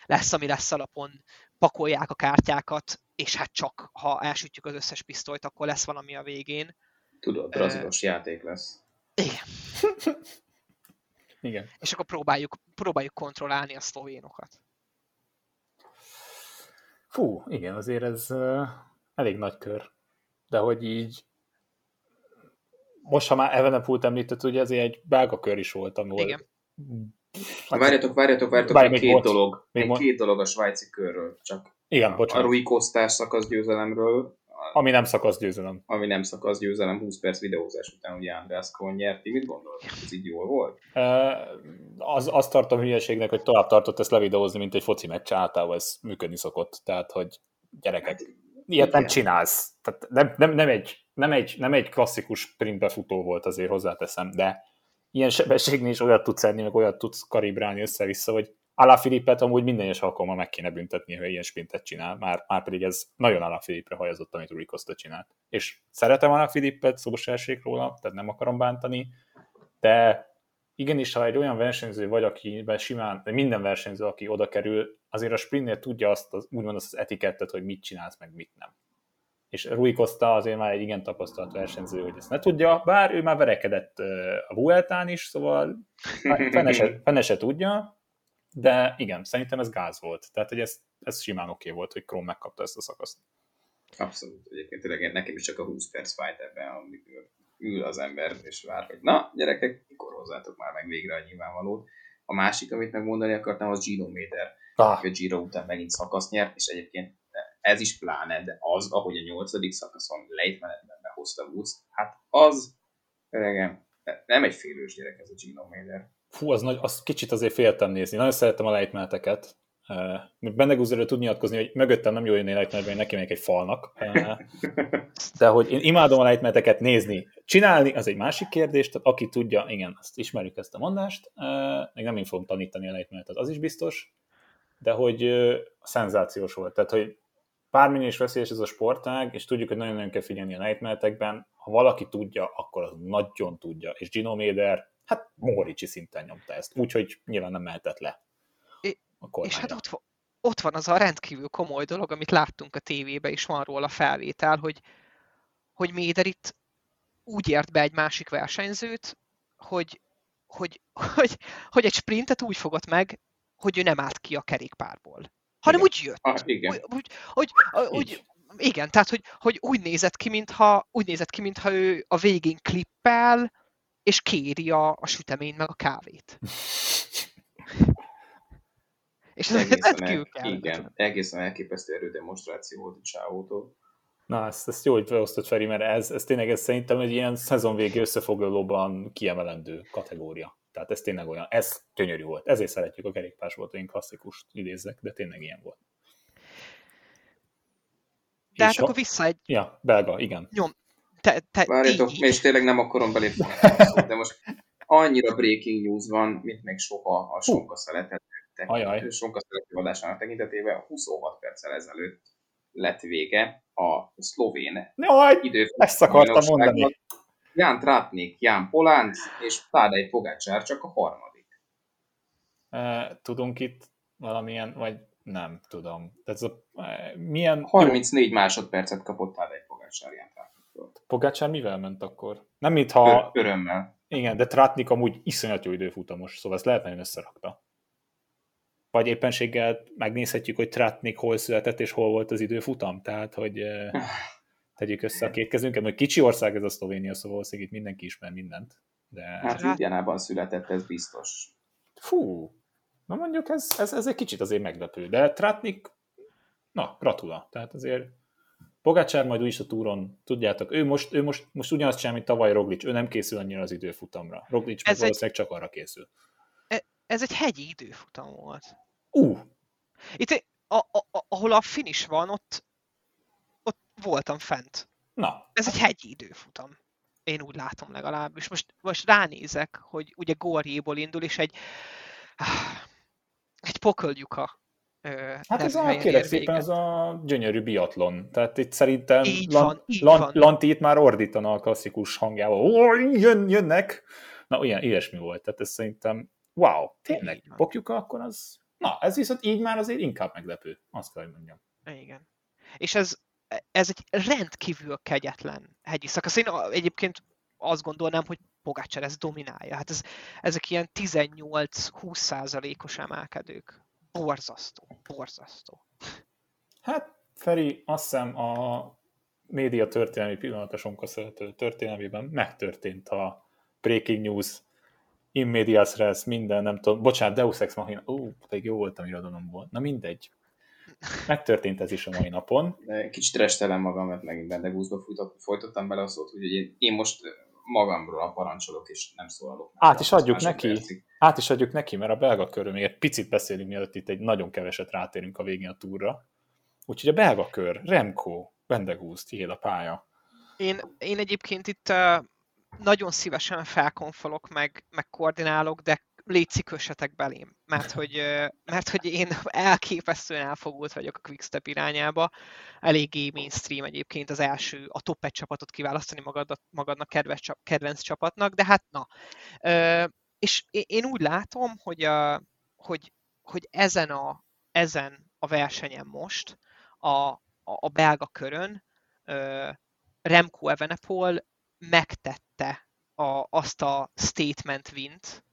Lesz, ami lesz alapon, pakolják a kártyákat, és hát csak, ha elsütjük az összes pisztolyt, akkor lesz valami a végén. Tudod, brazilos uh, játék lesz. Igen. Igen. És akkor próbáljuk, próbáljuk kontrollálni a szlovénokat. Fú, igen, azért ez uh, elég nagy kör. De hogy így most, ha már Evenepult említett, ugye azért egy belga kör is volt, ami Igen. Hát, várjatok, várjatok, várjatok, Várj, még két volt, dolog. Még, még két dolog a svájci körről, csak Igen, a, a Rui Kostás szakasz győzelemről. Ami nem szakasz győzelem. Ami nem szakasz győzelem, 20 perc videózás után ugye András Kohn nyerti. Mit gondolod? Ez így jól volt? az, azt tartom hülyeségnek, hogy tovább tartott ezt levideózni, mint egy foci meccs általában ez működni szokott. Tehát, hogy gyerekek, hát, ilyet igen. nem csinálsz. Tehát nem, nem, nem, egy, nem, egy, nem egy klasszikus sprintbe futó volt, azért hozzáteszem, de ilyen sebességnél is olyat tudsz szedni, meg olyat tudsz karibrálni össze-vissza, hogy Alá Filippet amúgy minden egyes alkalommal meg kéne büntetni, ha ilyen sprintet csinál, már, már pedig ez nagyon Alá Filippre hajazott, amit Rui Costa csinált. És szeretem Alá Filippet, szó róla, tehát nem akarom bántani, de igenis, ha egy olyan versenyző vagy, akiben simán, de minden versenyző, aki oda kerül, azért a sprintnél tudja azt az, úgymond azt az etikettet, hogy mit csinálsz, meg mit nem és Rui Costa azért már egy igen tapasztalt versenyző, hogy ezt ne tudja, bár ő már verekedett a Vueltán is, szóval fene se, fene se tudja, de igen, szerintem ez gáz volt. Tehát, hogy ez, ez simán oké okay volt, hogy Krom megkapta ezt a szakaszt. Abszolút. Egyébként tényleg nekem is csak a 20 perc fájt ebben, amikor ül az ember, és vár, hogy na, gyerekek, mikor hozzátok már meg végre a nyilvánvalót. A másik, amit megmondani akartam, az Gino Méter. Ah. A Giro után megint szakaszt nyert, és egyébként ez is pláne, de az, ahogy a nyolcadik szakaszon lejtmenetben behozta Woods, hát az, öregem, nem egy félős gyerek ez a Gino Miller. Fú, az, nagy, az kicsit azért féltem nézni. Nagyon szerettem a lejtmeneteket. Uh, Benne Guzerről tud nyilatkozni, hogy mögöttem nem jó jönni lejtmenetben, neki még egy falnak. De hogy én imádom a lejtmeneteket nézni. Csinálni, az egy másik kérdés, tehát aki tudja, igen, azt ismerjük ezt a mondást, uh, még nem én fogom tanítani a lejtmenetet, az is biztos, de hogy uh, szenzációs volt. Tehát, hogy bármilyen is veszélyes ez a sportág, és tudjuk, hogy nagyon-nagyon kell figyelni a lejtmenetekben, ha valaki tudja, akkor az nagyon tudja, és Gino Méder, hát Móricsi szinten nyomta ezt, úgyhogy nyilván nem mehetett le a És hát ott, ott van az a rendkívül komoly dolog, amit láttunk a tévébe, és van róla felvétel, hogy, hogy Méder itt úgy ért be egy másik versenyzőt, hogy, hogy, hogy, hogy egy sprintet úgy fogott meg, hogy ő nem állt ki a kerékpárból hanem igen. úgy jött. Ah, igen. Úgy, hogy, hogy, hogy, igen, tehát hogy, hogy úgy nézett ki, mintha, úgy nézett ki, mintha ő a végén klippel, és kéri a, a süteményt meg a kávét. és ez egészen el, Igen, egészen elképesztő erődemonstráció volt a csávótól. Na, ezt, ezt jó, hogy beosztott Feri, mert ez, ez tényleg ez szerintem egy ilyen szezonvégi összefoglalóban kiemelendő kategória. Tehát ez tényleg olyan, ez gyönyörű volt. Ezért szeretjük a kerékpásportot, én klasszikust idézzek, de tényleg ilyen volt. De hát akkor vissza egy... Ja, belga, igen. Nyom. Te, te, Várjatok, és tényleg nem akarom belépni, de most annyira breaking news van, mint még soha a sonka szeletet Sonka szerető adásának tekintetében 26 perccel ezelőtt lett vége a szlovén Jaj, ezt akartam mondani. Ján Trátnik, Ján Polánc és Tádej Pogácsár csak a harmadik. Tudunk itt valamilyen, vagy nem tudom. Ez a, milyen... 34 jó... másodpercet kapott Tádej Pogácsár Ján Trátniktól. Pogácsár mivel ment akkor? Nem mintha... Örömmel. Igen, de Trátnik amúgy iszonyat jó időfutamos, szóval ezt lehet nagyon összerakta. Vagy éppenséggel megnézhetjük, hogy Trátnik hol született és hol volt az időfutam, tehát hogy tegyük össze a két kezünket, hogy kicsi ország ez a Szlovénia, szóval valószínűleg itt mindenki ismer mindent. De... Hát Ljubljánában született, ez biztos. Fú, na mondjuk ez, ez, ez egy kicsit azért meglepő, de Tratnik, na, gratula. Tehát azért Pogácsár majd úgyis a túron, tudjátok, ő most, ő most, most ugyanazt sem, mint tavaly Roglic, ő nem készül annyira az időfutamra. Roglic ez valószínűleg egy, csak arra készül. E, ez egy hegyi időfutam volt. Uh! Itt, a, a, a, ahol a finish van, ott, ott voltam fent. Na. Ez egy hegyi időfutam. Én úgy látom legalábbis. Most, most ránézek, hogy ugye Gorjéból indul, és egy egy pokoljuka Hát ez a, kérek szépen, ez a gyönyörű biatlon. Tehát itt szerintem így lan, van, így lan, van. Lanti itt már ordítana a klasszikus hangjával. Ó, jön, jönnek! Na, olyan ilyesmi volt. Tehát ez szerintem, wow, tényleg, pokjuka, akkor az... Na, ez viszont így már azért inkább meglepő, azt kell, hogy mondjam. Igen. És ez, ez egy rendkívül kegyetlen hegyi szakasz. Én egyébként azt gondolnám, hogy Pogácsár ez dominálja. Hát ez, ezek ilyen 18-20 százalékos emelkedők. Borzasztó, borzasztó. Hát, Feri, azt hiszem a média történelmi pillanatoson szerető történelmében megtörtént a breaking news, in medias res, minden, nem tudom, bocsánat, Deus Ex Machina, ó, pedig jó volt, ami volt. Na mindegy. Megtörtént ez is a mai napon. Kicsit restelem magam, mert megint Bendegúzba folytottam bele a szót, úgyhogy én most magamról parancsolok, és nem szólalok. Át is adjuk neki, percig. Át is adjuk neki, mert a belga körül még egy picit beszélünk, mielőtt itt egy nagyon keveset rátérünk a végén a túra. Úgyhogy a belga kör, Remco, Vendegúz, tiéd a pálya. Én, én egyébként itt uh, nagyon szívesen felkonfolok, meg, meg koordinálok, de kössetek belém, mert hogy, mert hogy én elképesztően elfogult vagyok a Quickstep irányába. Eléggé mainstream egyébként az első, a top egy csapatot kiválasztani magadnak, magadnak kedves, kedvenc csapatnak, de hát na. És én úgy látom, hogy, a, hogy, hogy ezen, a, ezen a versenyen most, a, a, a belga körön Remco Evenepoel megtette a, azt a statement wint,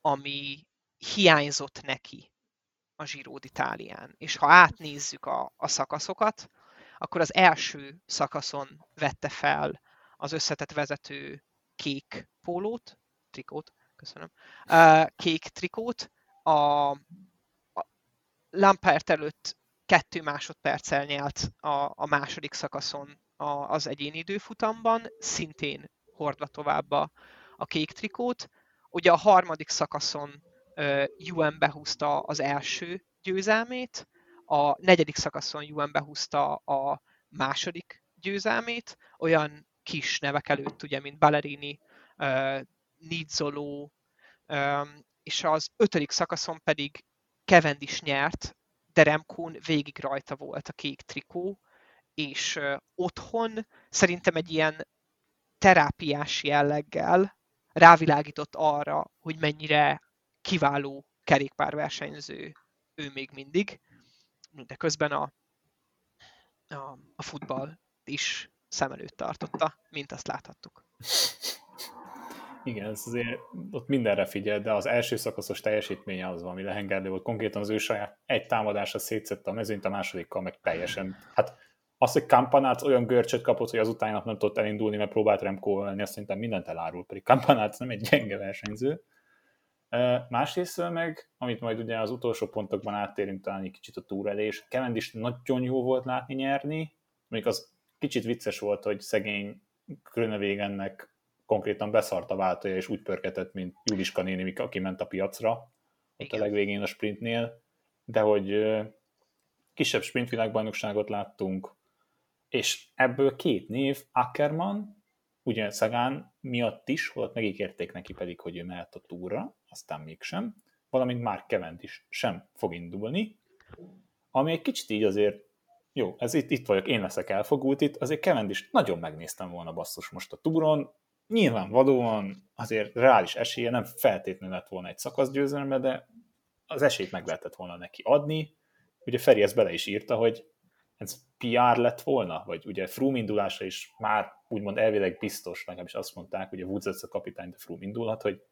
ami hiányzott neki a Giro d'Italián. És ha átnézzük a, a szakaszokat, akkor az első szakaszon vette fel az összetett vezető kék pólót, trikót, köszönöm, kék trikót, a, a Lampert előtt kettő másodperccel nyelt a, a második szakaszon a, az egyéni időfutamban, szintén hordva tovább a, a kék trikót, Ugye a harmadik szakaszon uh, UN behúzta az első győzelmét, a negyedik szakaszon UN behúzta a második győzelmét, olyan kis nevek előtt, ugye, mint Ballerini, Nizzolo, um, és az ötödik szakaszon pedig is nyert, de Remkón végig rajta volt a kék trikó, és otthon szerintem egy ilyen terápiás jelleggel rávilágított arra, hogy mennyire kiváló kerékpárversenyző ő még mindig, de közben a, a, a futball is szem előtt tartotta, mint azt láthattuk. Igen, ez azért ott mindenre figyel, de az első szakaszos teljesítménye az valami lehengerlő volt. Konkrétan az ő saját egy támadása szétszette a mezőnyt, a másodikkal meg teljesen. Hát az, hogy Kampanác olyan görcsöt kapott, hogy az utána nem tudott elindulni, mert próbált Remco ölni, azt szerintem mindent elárul, pedig Kampanác nem egy gyenge versenyző. Másrészt meg, amit majd ugye az utolsó pontokban áttérünk talán egy kicsit a túrelés, is nagyon jó volt látni nyerni, még az kicsit vicces volt, hogy szegény Krönevégennek konkrétan beszart a váltója, és úgy pörketett, mint Juliska néni, aki ment a piacra, ott Igen. a legvégén a sprintnél, de hogy kisebb sprintvilágbajnokságot láttunk, és ebből két név, Ackerman, ugye Szagán miatt is, holott megígérték neki pedig, hogy ő mehet a túra, aztán mégsem, valamint már Kevent is sem fog indulni, ami egy kicsit így azért, jó, ez itt, itt vagyok, én leszek elfogult itt, azért Kevent is nagyon megnéztem volna basszus most a túron, nyilvánvalóan azért reális esélye nem feltétlenül lett volna egy szakaszgyőzelemre, de az esélyt meg lehetett volna neki adni. Ugye Feri ezt bele is írta, hogy ez PR lett volna, vagy ugye Froome indulása is már úgymond elvileg biztos, legalábbis azt mondták, ugye Woods a kapitány, de Froome indulhat, hogy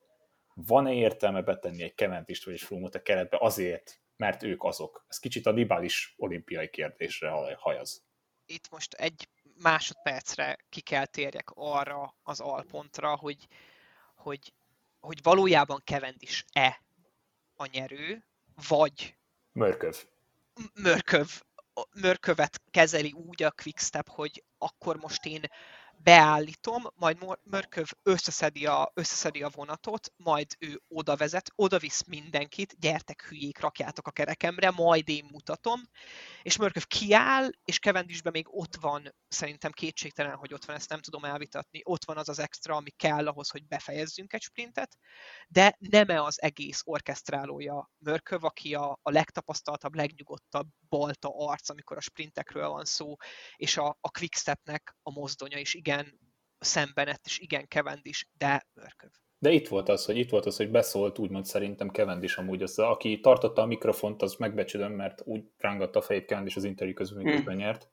van-e értelme betenni egy Keventist vagy egy Froome-ot a keretbe azért, mert ők azok. Ez kicsit a Nibális olimpiai kérdésre hajaz. Itt most egy másodpercre ki kell térjek arra az alpontra, hogy, hogy, hogy valójában Cavendish-e a nyerő, vagy Mörköv. Mörköv, Mörkövet kezeli úgy a Quickstep, hogy akkor most én beállítom, majd Mörköv összeszedi a, összeszedi a vonatot, majd ő oda vezet, oda visz mindenkit, gyertek hülyék, rakjátok a kerekemre, majd én mutatom, és Mörköv kiáll, és Kevendisben még ott van, szerintem kétségtelen, hogy ott van, ezt nem tudom elvitatni, ott van az az extra, ami kell ahhoz, hogy befejezzünk egy sprintet, de nem-e az egész orkesztrálója Mörköv, aki a, a legtapasztaltabb, legnyugodtabb balta arc, amikor a sprintekről van szó, és a, a quickstepnek a mozdonya is igen szembenett, és igen is, de Mörköv. De itt volt az, hogy itt volt az, hogy beszólt, úgymond szerintem is amúgy az, aki tartotta a mikrofont, az megbecsülöm, mert úgy rángatta a fejét is az interjú közben, miközben hmm. nyert.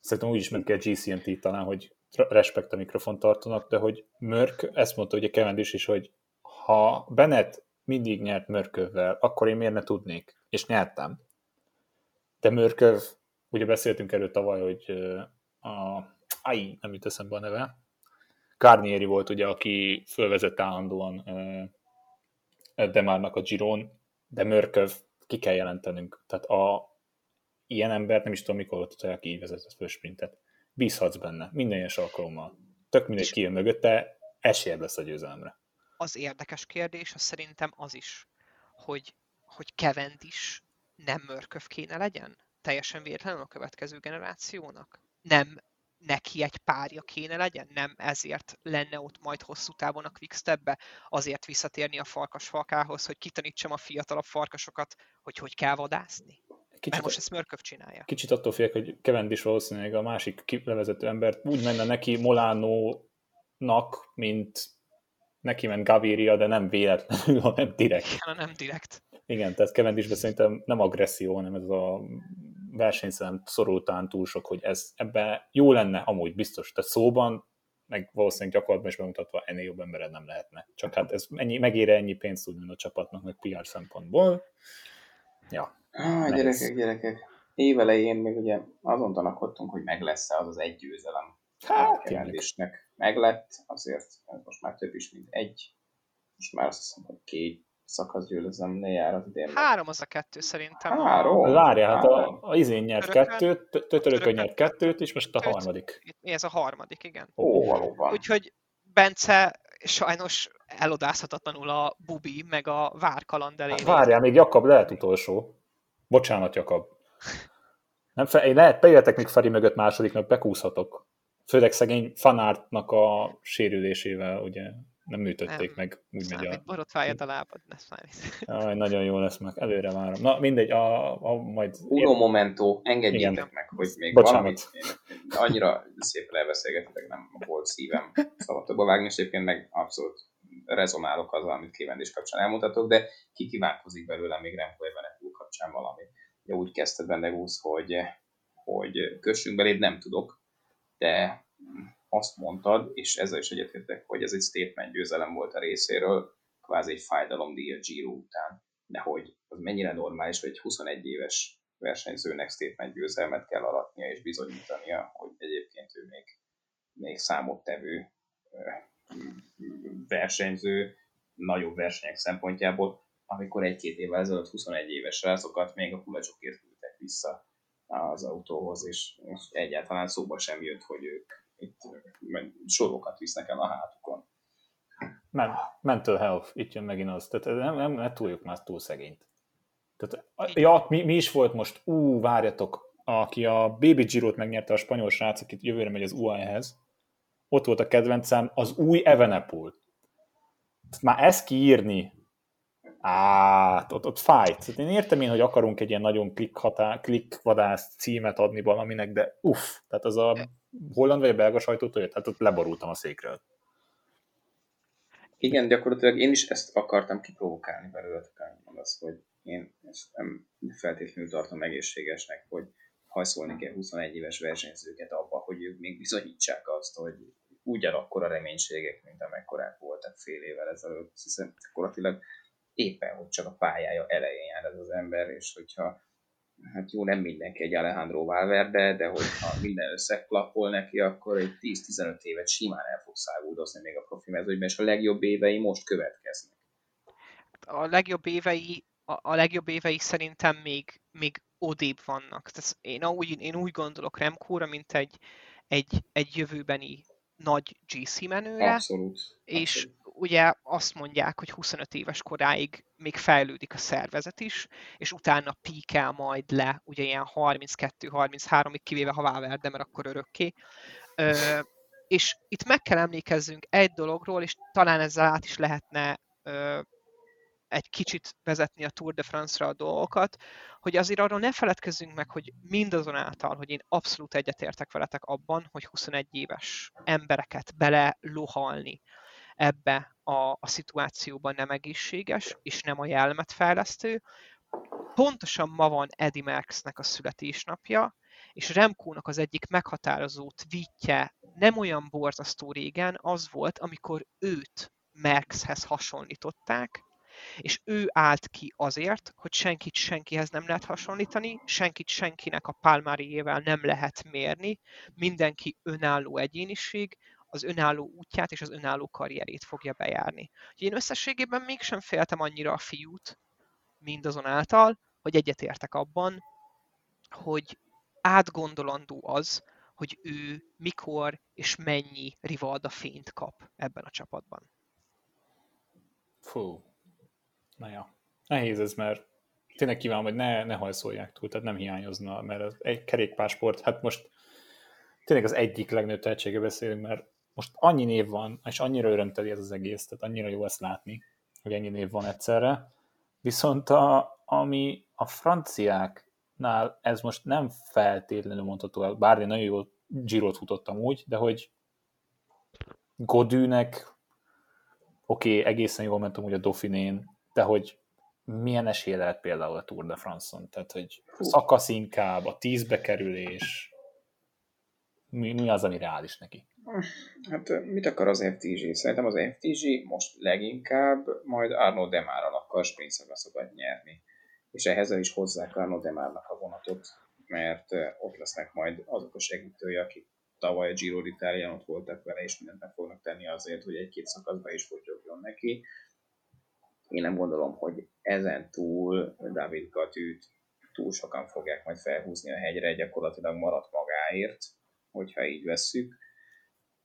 Szerintem úgy is meg kell GCNT talán, hogy respekt a mikrofon tartanak, de hogy Mörk ezt mondta ugye is is, hogy ha Bennett mindig nyert Mörkövvel, akkor én miért ne tudnék? És nyertem. De Mörköv, ugye beszéltünk erről tavaly, hogy a Ai, nem jut eszembe a neve, Carnieri volt ugye, aki fölvezett állandóan Demárnak a Giron, de Mörköv ki kell jelentenünk. Tehát a, ilyen ember nem is tudom, mikor aki így vezetett fősprintet. Bízhatsz benne, minden ilyen alkalommal. Tök mindegy ki jön mögötte, esélyed lesz a győzelemre. Az érdekes kérdés, az szerintem az is, hogy, hogy Kevent is nem Mörköv kéne legyen? Teljesen véletlenül a következő generációnak? Nem neki egy párja kéne legyen? Nem ezért lenne ott majd hosszú távon a Quickstepbe? Azért visszatérni a farkas falkához, hogy kitanítsam a fiatalabb farkasokat, hogy hogy kell vadászni? Kicsit, Mert most ezt Mörköv csinálja. Kicsit attól félek, hogy is valószínűleg a másik levezető embert úgy menne neki Molánónak, mint neki ment Gaviria, de nem véletlenül, hanem direkt. Igen, nem direkt. Igen, tehát Cavendishben szerintem nem agresszió, hanem ez a versenyszem szorultán túl sok, hogy ez ebben jó lenne, amúgy biztos. Tehát szóban, meg valószínűleg gyakorlatban is bemutatva ennél jobb embered nem lehetne. Csak hát ez ennyi, megére ennyi pénzt úgy a csapatnak, meg PR szempontból. Ja. Ah, gyerekek, gyerekek. Évelején még ugye azon tanakodtunk, hogy meg lesz-e az az egy győzelem. Hát, meg lett, azért most már több is, mint egy. Most már azt hiszem, hogy két szakaszgyőzelem jár az idén. Három az a kettő szerintem. Három? Várjál, hát a, a izén nyert kettőt, Tötörökön nyert kettőt, és most a harmadik. Ez a harmadik, igen. Ó, valóban. Úgyhogy Bence sajnos elodázhatatlanul a Bubi, meg a Vár kaland elé. Hát várjál, még Jakab lehet utolsó. Bocsánat, Jakab. Nem fe, én lehet, bejöhetek még Feri mögött másodiknak, bekúszhatok. Főleg szegény fanártnak a sérülésével, ugye nem műtötték nem, meg, úgy megy a... Borotváljad a lábad, ne Aj, nagyon jó lesz meg, előre várom. Na mindegy, a, a majd... Uno momento, engedjétek meg, hogy még Bocsánat. valamit, én annyira szépen elbeszélgetetek, nem volt szívem szavatokba vágni, és egyébként meg abszolút rezonálok azzal, amit is kapcsán elmutatok, de ki kívánkozik belőle még Remco Evenepoel kapcsán valami. Ugye úgy kezdted benne úsz, hogy, hogy kössünk beléd, nem tudok, de azt mondtad, és ezzel is egyetértek, hogy ez egy statement győzelem volt a részéről, kvázi egy fájdalomdíj a Giro után, de hogy az mennyire normális, hogy egy 21 éves versenyzőnek statement győzelmet kell aratnia és bizonyítania, hogy egyébként ő még, még számottevő versenyző, nagyobb versenyek szempontjából, amikor egy-két évvel ezelőtt 21 éves srácokat még a kulacsokért küldtek vissza az autóhoz, és egyáltalán szóba sem jött, hogy ők itt sorokat visznek el a hátukon. Men, mental health, itt jön megint az. Tehát nem, nem, nem túljuk már túl szegényt. Tehát, ja, mi, mi, is volt most? Ú, várjatok, aki a Baby Giro-t megnyerte a spanyol srác, akit jövőre megy az UAE-hez, ott volt a kedvencem, az új Evenepoel. Már ezt kiírni, Á, ott, ott fájt. Tehát én értem én, hogy akarunk egy ilyen nagyon klik, hatá, klik vadász címet adni valaminek, de uff, tehát az a holland vagy a belga sajtótól jött, hát ott leborultam a székről. Igen, gyakorlatilag én is ezt akartam kiprovokálni belőletek, az, hogy én ezt nem feltétlenül tartom egészségesnek, hogy hajszolni kell 21 éves versenyzőket abba, hogy ők még bizonyítsák azt, hogy ugyanakkor a reménységek, mint amekkorák voltak fél évvel ezelőtt, hiszen gyakorlatilag éppen, hogy csak a pályája elején jár ez az ember, és hogyha hát jó, nem mindenki egy Alejandro Valverde, de hogyha minden összeklapol neki, akkor egy 10-15 évet simán el fog száguldozni még a profi mezőnyben, és a legjobb évei most következnek. A legjobb évei, a, a legjobb évei szerintem még, még odébb vannak. Tehát én, úgy, én úgy gondolok Remkóra, mint egy, egy, egy jövőbeni nagy GC menőre. Abszolút. És abszolút ugye azt mondják, hogy 25 éves koráig még fejlődik a szervezet is, és utána píkel majd le, ugye ilyen 32-33-ig, kivéve ha Valverde, mert akkor örökké. Ö, és itt meg kell emlékezzünk egy dologról, és talán ezzel át is lehetne ö, egy kicsit vezetni a Tour de France-ra a dolgokat, hogy azért arról ne feledkezzünk meg, hogy mindazonáltal, hogy én abszolút egyetértek veletek abban, hogy 21 éves embereket bele lohalni ebbe a, a szituációban nem egészséges, és nem a jelmet fejlesztő. Pontosan ma van Eddie Merckxnek a születésnapja, és Remkónak az egyik meghatározó tweetje nem olyan borzasztó régen az volt, amikor őt Merckxhez hasonlították, és ő állt ki azért, hogy senkit senkihez nem lehet hasonlítani, senkit senkinek a pálmáriével nem lehet mérni, mindenki önálló egyéniség, az önálló útját és az önálló karrierét fogja bejárni. Úgyhogy én összességében mégsem féltem annyira a fiút, mindazonáltal, hogy egyetértek abban, hogy átgondolandó az, hogy ő mikor és mennyi Rivalda fényt kap ebben a csapatban. Fú, na ja. Nehéz ez, mert tényleg kívánom, hogy ne, ne hajszolják túl, tehát nem hiányozna, mert egy kerékpásport, hát most tényleg az egyik legnőtt tehetsége beszélünk, mert most annyi név van, és annyira örömteli ez az egész, tehát annyira jó ezt látni, hogy ennyi név van egyszerre. Viszont a, ami a franciáknál ez most nem feltétlenül mondható el, bár én nagyon jó Girot futottam úgy, de hogy Godűnek oké, okay, egészen jól mentem úgy a Dauphinén, de hogy milyen esélye lehet például a Tour de France-on, tehát hogy szakasz inkább, a tízbe kerülés, mi, mi az, ami reális neki? Hát mit akar az FTG? Szerintem az FTG most leginkább majd Arno Demáral akar springszakaszokat nyerni. És ehhez is hozzák Arno Demárnak a vonatot, mert ott lesznek majd azok a segítői, akik tavaly a Giro d'Italia ott voltak vele, és mindent meg fognak tenni azért, hogy egy-két szakaszba is fogyogjon neki. Én nem gondolom, hogy ezen túl David Gatűt túl sokan fogják majd felhúzni a hegyre, gyakorlatilag maradt magáért, hogyha így vesszük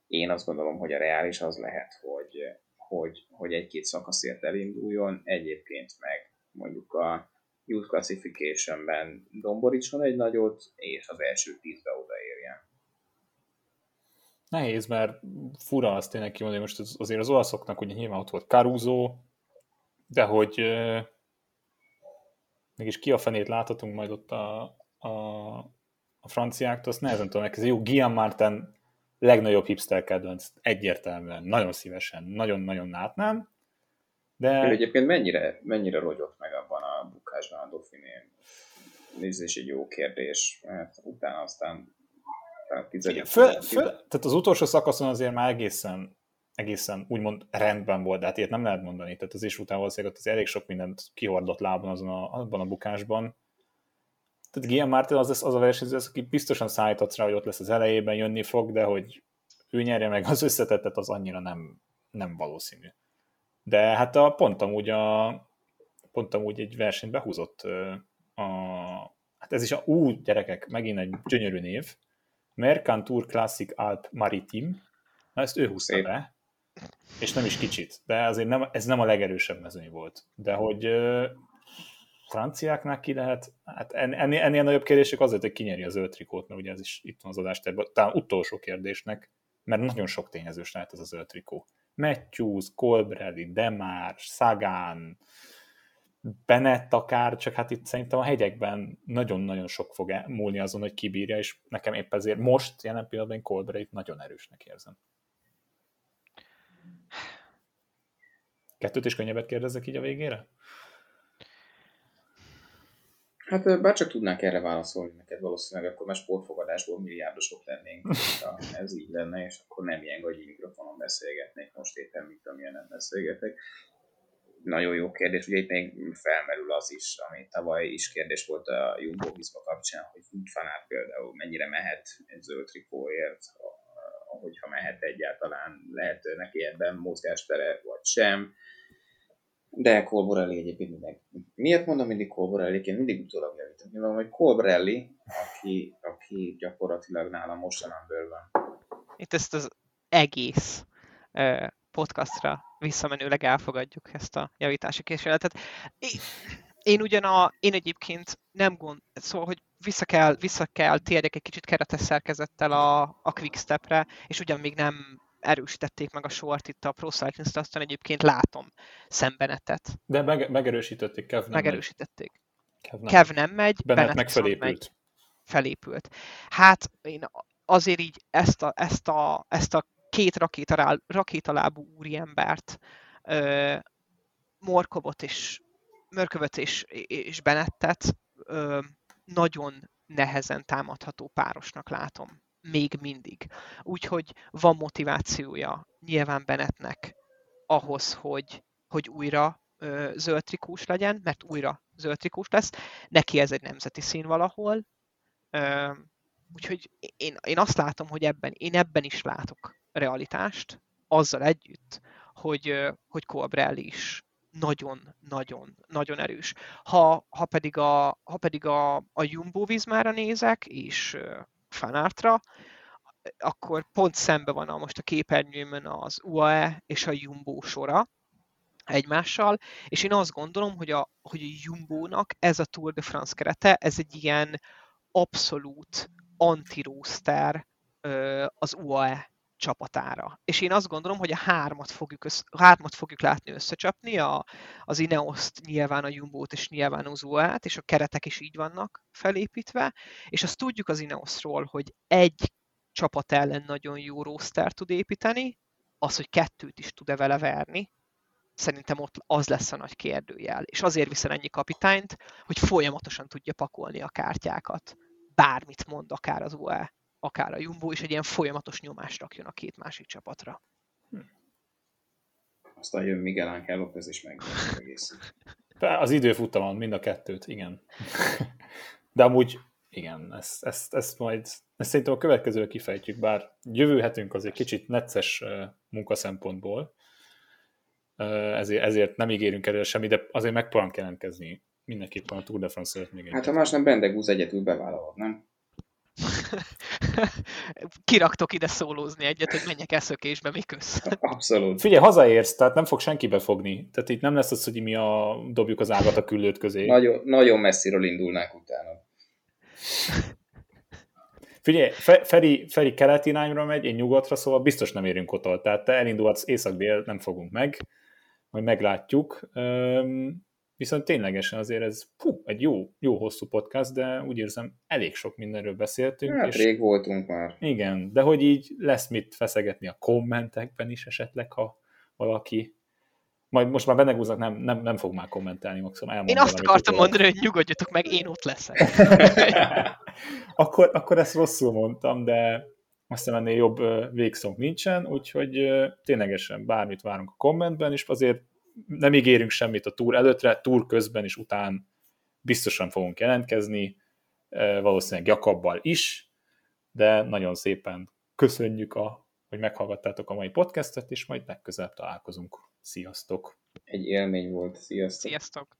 én azt gondolom, hogy a reális az lehet, hogy, hogy, hogy egy-két szakaszért elinduljon, egyébként meg mondjuk a Youth Classification-ben domborítson egy nagyot, és az első tízbe odaérjen. Nehéz, mert fura azt tényleg kimondani, most azért az olaszoknak ugye nyilván ott volt Caruso, de hogy euh, mégis ki a fenét láthatunk majd ott a, a, a franciáktól, azt nehezen tudom megkezdeni. Jó, Guillaume Martin legnagyobb hipster kedvenc, egyértelműen, nagyon szívesen, nagyon-nagyon látnám. De... Ő egyébként mennyire, mennyire rogyott meg abban a bukásban a Dauphiné? Ez is egy jó kérdés, mert utána aztán tizedik, föl, föl, tehát az utolsó szakaszon azért már egészen, egészen úgymond rendben volt, de hát ilyet nem lehet mondani. Tehát az is után valószínűleg ott az elég sok mindent kihordott lábon azon a, abban a bukásban tehát Guillaume Martin az, az a versenyző, az, aki biztosan szállított rá, hogy ott lesz az elejében, jönni fog, de hogy ő nyerje meg az összetettet, az annyira nem, nem valószínű. De hát a, pont amúgy, a, pont amúgy egy versenyt behúzott a, hát ez is a ú, gyerekek, megint egy gyönyörű név, Mercantour Classic Alp Maritim, na ezt ő húzta Szép. be, és nem is kicsit, de azért nem, ez nem a legerősebb mezőny volt. De hogy franciáknál ki lehet, hát en- ennél, ennél nagyobb kérdésük azért, hogy kinyeri az zöld trikót, mert ugye ez is itt van az adásterben, talán utolsó kérdésnek, mert nagyon sok tényezős lehet ez a zöld trikó. Matthews, Colbrelli, Demár, Sagan, Bennett akár, csak hát itt szerintem a hegyekben nagyon-nagyon sok fog múlni azon, hogy kibírja, és nekem épp ezért most, jelen pillanatban én nagyon erősnek érzem. Kettőt is könnyebbet kérdezek így a végére? Hát bár csak tudnánk erre válaszolni neked valószínűleg, akkor már sportfogadásból milliárdosok lennénk, ha ez így lenne, és akkor nem ilyen gagyi mikrofonon beszélgetnék, most éppen mint amilyen nem beszélgetek. Nagyon jó kérdés, ugye itt még felmerül az is, ami tavaly is kérdés volt a Jumbo Visma kapcsán, hogy Aert például mennyire mehet egy zöld trikóért, ha- hogyha mehet egyáltalán, lehet neki ebben mozgástere, vagy sem. De Colborelli egyébként mindig. Miért mondom mindig Colborelli? Én mindig utólag javítom. Mivel hogy Colborelli, aki, aki gyakorlatilag nálam most a number van. Itt ezt az egész podcastra visszamenőleg elfogadjuk ezt a javítási kísérletet. Én, én ugyan a, én egyébként nem gond, szóval, hogy vissza kell, vissza kell térjek egy kicsit keretes szerkezettel a, a Quickstepre, és ugyan még nem erősítették meg a sort itt a Pro Cycling Stats-on, egyébként látom szembenetet, De meg, megerősítették, Kev nem megerősítették. megy. Kev nem. Kev nem megy, Bennett Bennett meg viszont megy felépült. felépült. Hát én azért így ezt a, ezt a, ezt a két rakétarál, rakétalábú úriembert, ö, Morkovot és Mörkövöt és, és Benettet ö, nagyon nehezen támadható párosnak látom. Még mindig. Úgyhogy van motivációja nyilván Bennettnek ahhoz, hogy, hogy újra ö, zöld trikós legyen, mert újra zöld trikós lesz. Neki ez egy nemzeti szín valahol, Ö, Úgyhogy én, én azt látom, hogy ebben, én ebben is látok realitást, azzal együtt, hogy, ö, hogy Colbrelli is nagyon-nagyon nagyon erős. Ha, ha pedig a, ha pedig a, a Jumbo Vismára nézek, és ö, Fanártra, akkor pont szembe van a, most a képernyőmön az UAE és a Jumbo sora egymással, és én azt gondolom, hogy a, hogy a Jumbo-nak ez a Tour de France kerete, ez egy ilyen abszolút anti-roster az UAE csapatára. És én azt gondolom, hogy a hármat fogjuk, össze, hármat fogjuk látni összecsapni, a, az Ineoszt, nyilván a Jumbo-t és nyilván az UAE-t, és a keretek is így vannak felépítve, és azt tudjuk az Ineosról, hogy egy csapat ellen nagyon jó roster tud építeni, az, hogy kettőt is tud-e vele verni, szerintem ott az lesz a nagy kérdőjel. És azért viszel ennyi kapitányt, hogy folyamatosan tudja pakolni a kártyákat. Bármit mond, akár az UE, akár a Jumbo, és egy ilyen folyamatos nyomást rakjon a két másik csapatra. Aztán jön Miguel Ángel López és meg egész. Az időfutamon mind a kettőt, igen. De amúgy igen, ezt, ezt, ezt majd ezt szerintem a következőre kifejtjük, bár jövő hetünk azért kicsit necces munkaszempontból, ezért, ezért nem ígérünk erre semmi, de azért megpróbálunk jelentkezni mindenképpen a Tour de France előtt még egy. Hát ha más nem Bendegúz egyedül bevállalod, nem? Kiraktok ide szólózni egyet, hogy menjek eszökésbe, mi kösz. Abszolút. Figyelj, hazaérsz, tehát nem fog senki befogni. Tehát itt nem lesz az, hogy mi a, dobjuk az ágat a küllőt közé. Nagyon, nagyon messziről indulnánk utána. Figyelj, Fe- Feri, Feri kelet irányra megy, én nyugatra, szóval biztos nem érünk ott. Tehát te elindulhatsz észak-dél, nem fogunk meg, majd meglátjuk. Üm, viszont ténylegesen azért ez hú, egy jó, jó hosszú podcast, de úgy érzem, elég sok mindenről beszéltünk. Hát és rég voltunk már. Igen, de hogy így lesz mit feszegetni a kommentekben is esetleg, ha valaki majd most már Benegúznak nem, nem, nem fog már kommentelni, maximum elmondom. Én azt akartam mondani, hogy nyugodjatok meg, én ott leszek. akkor, akkor ezt rosszul mondtam, de aztán ennél jobb végszónk nincsen, úgyhogy ténylegesen bármit várunk a kommentben, és azért nem ígérünk semmit a túr előttre, túr közben és után biztosan fogunk jelentkezni, ö, valószínűleg Jakabbal is, de nagyon szépen köszönjük, a, hogy meghallgattátok a mai podcastet, és majd legközelebb találkozunk. Sziasztok! Egy élmény volt. Sziasztok! Sziasztok!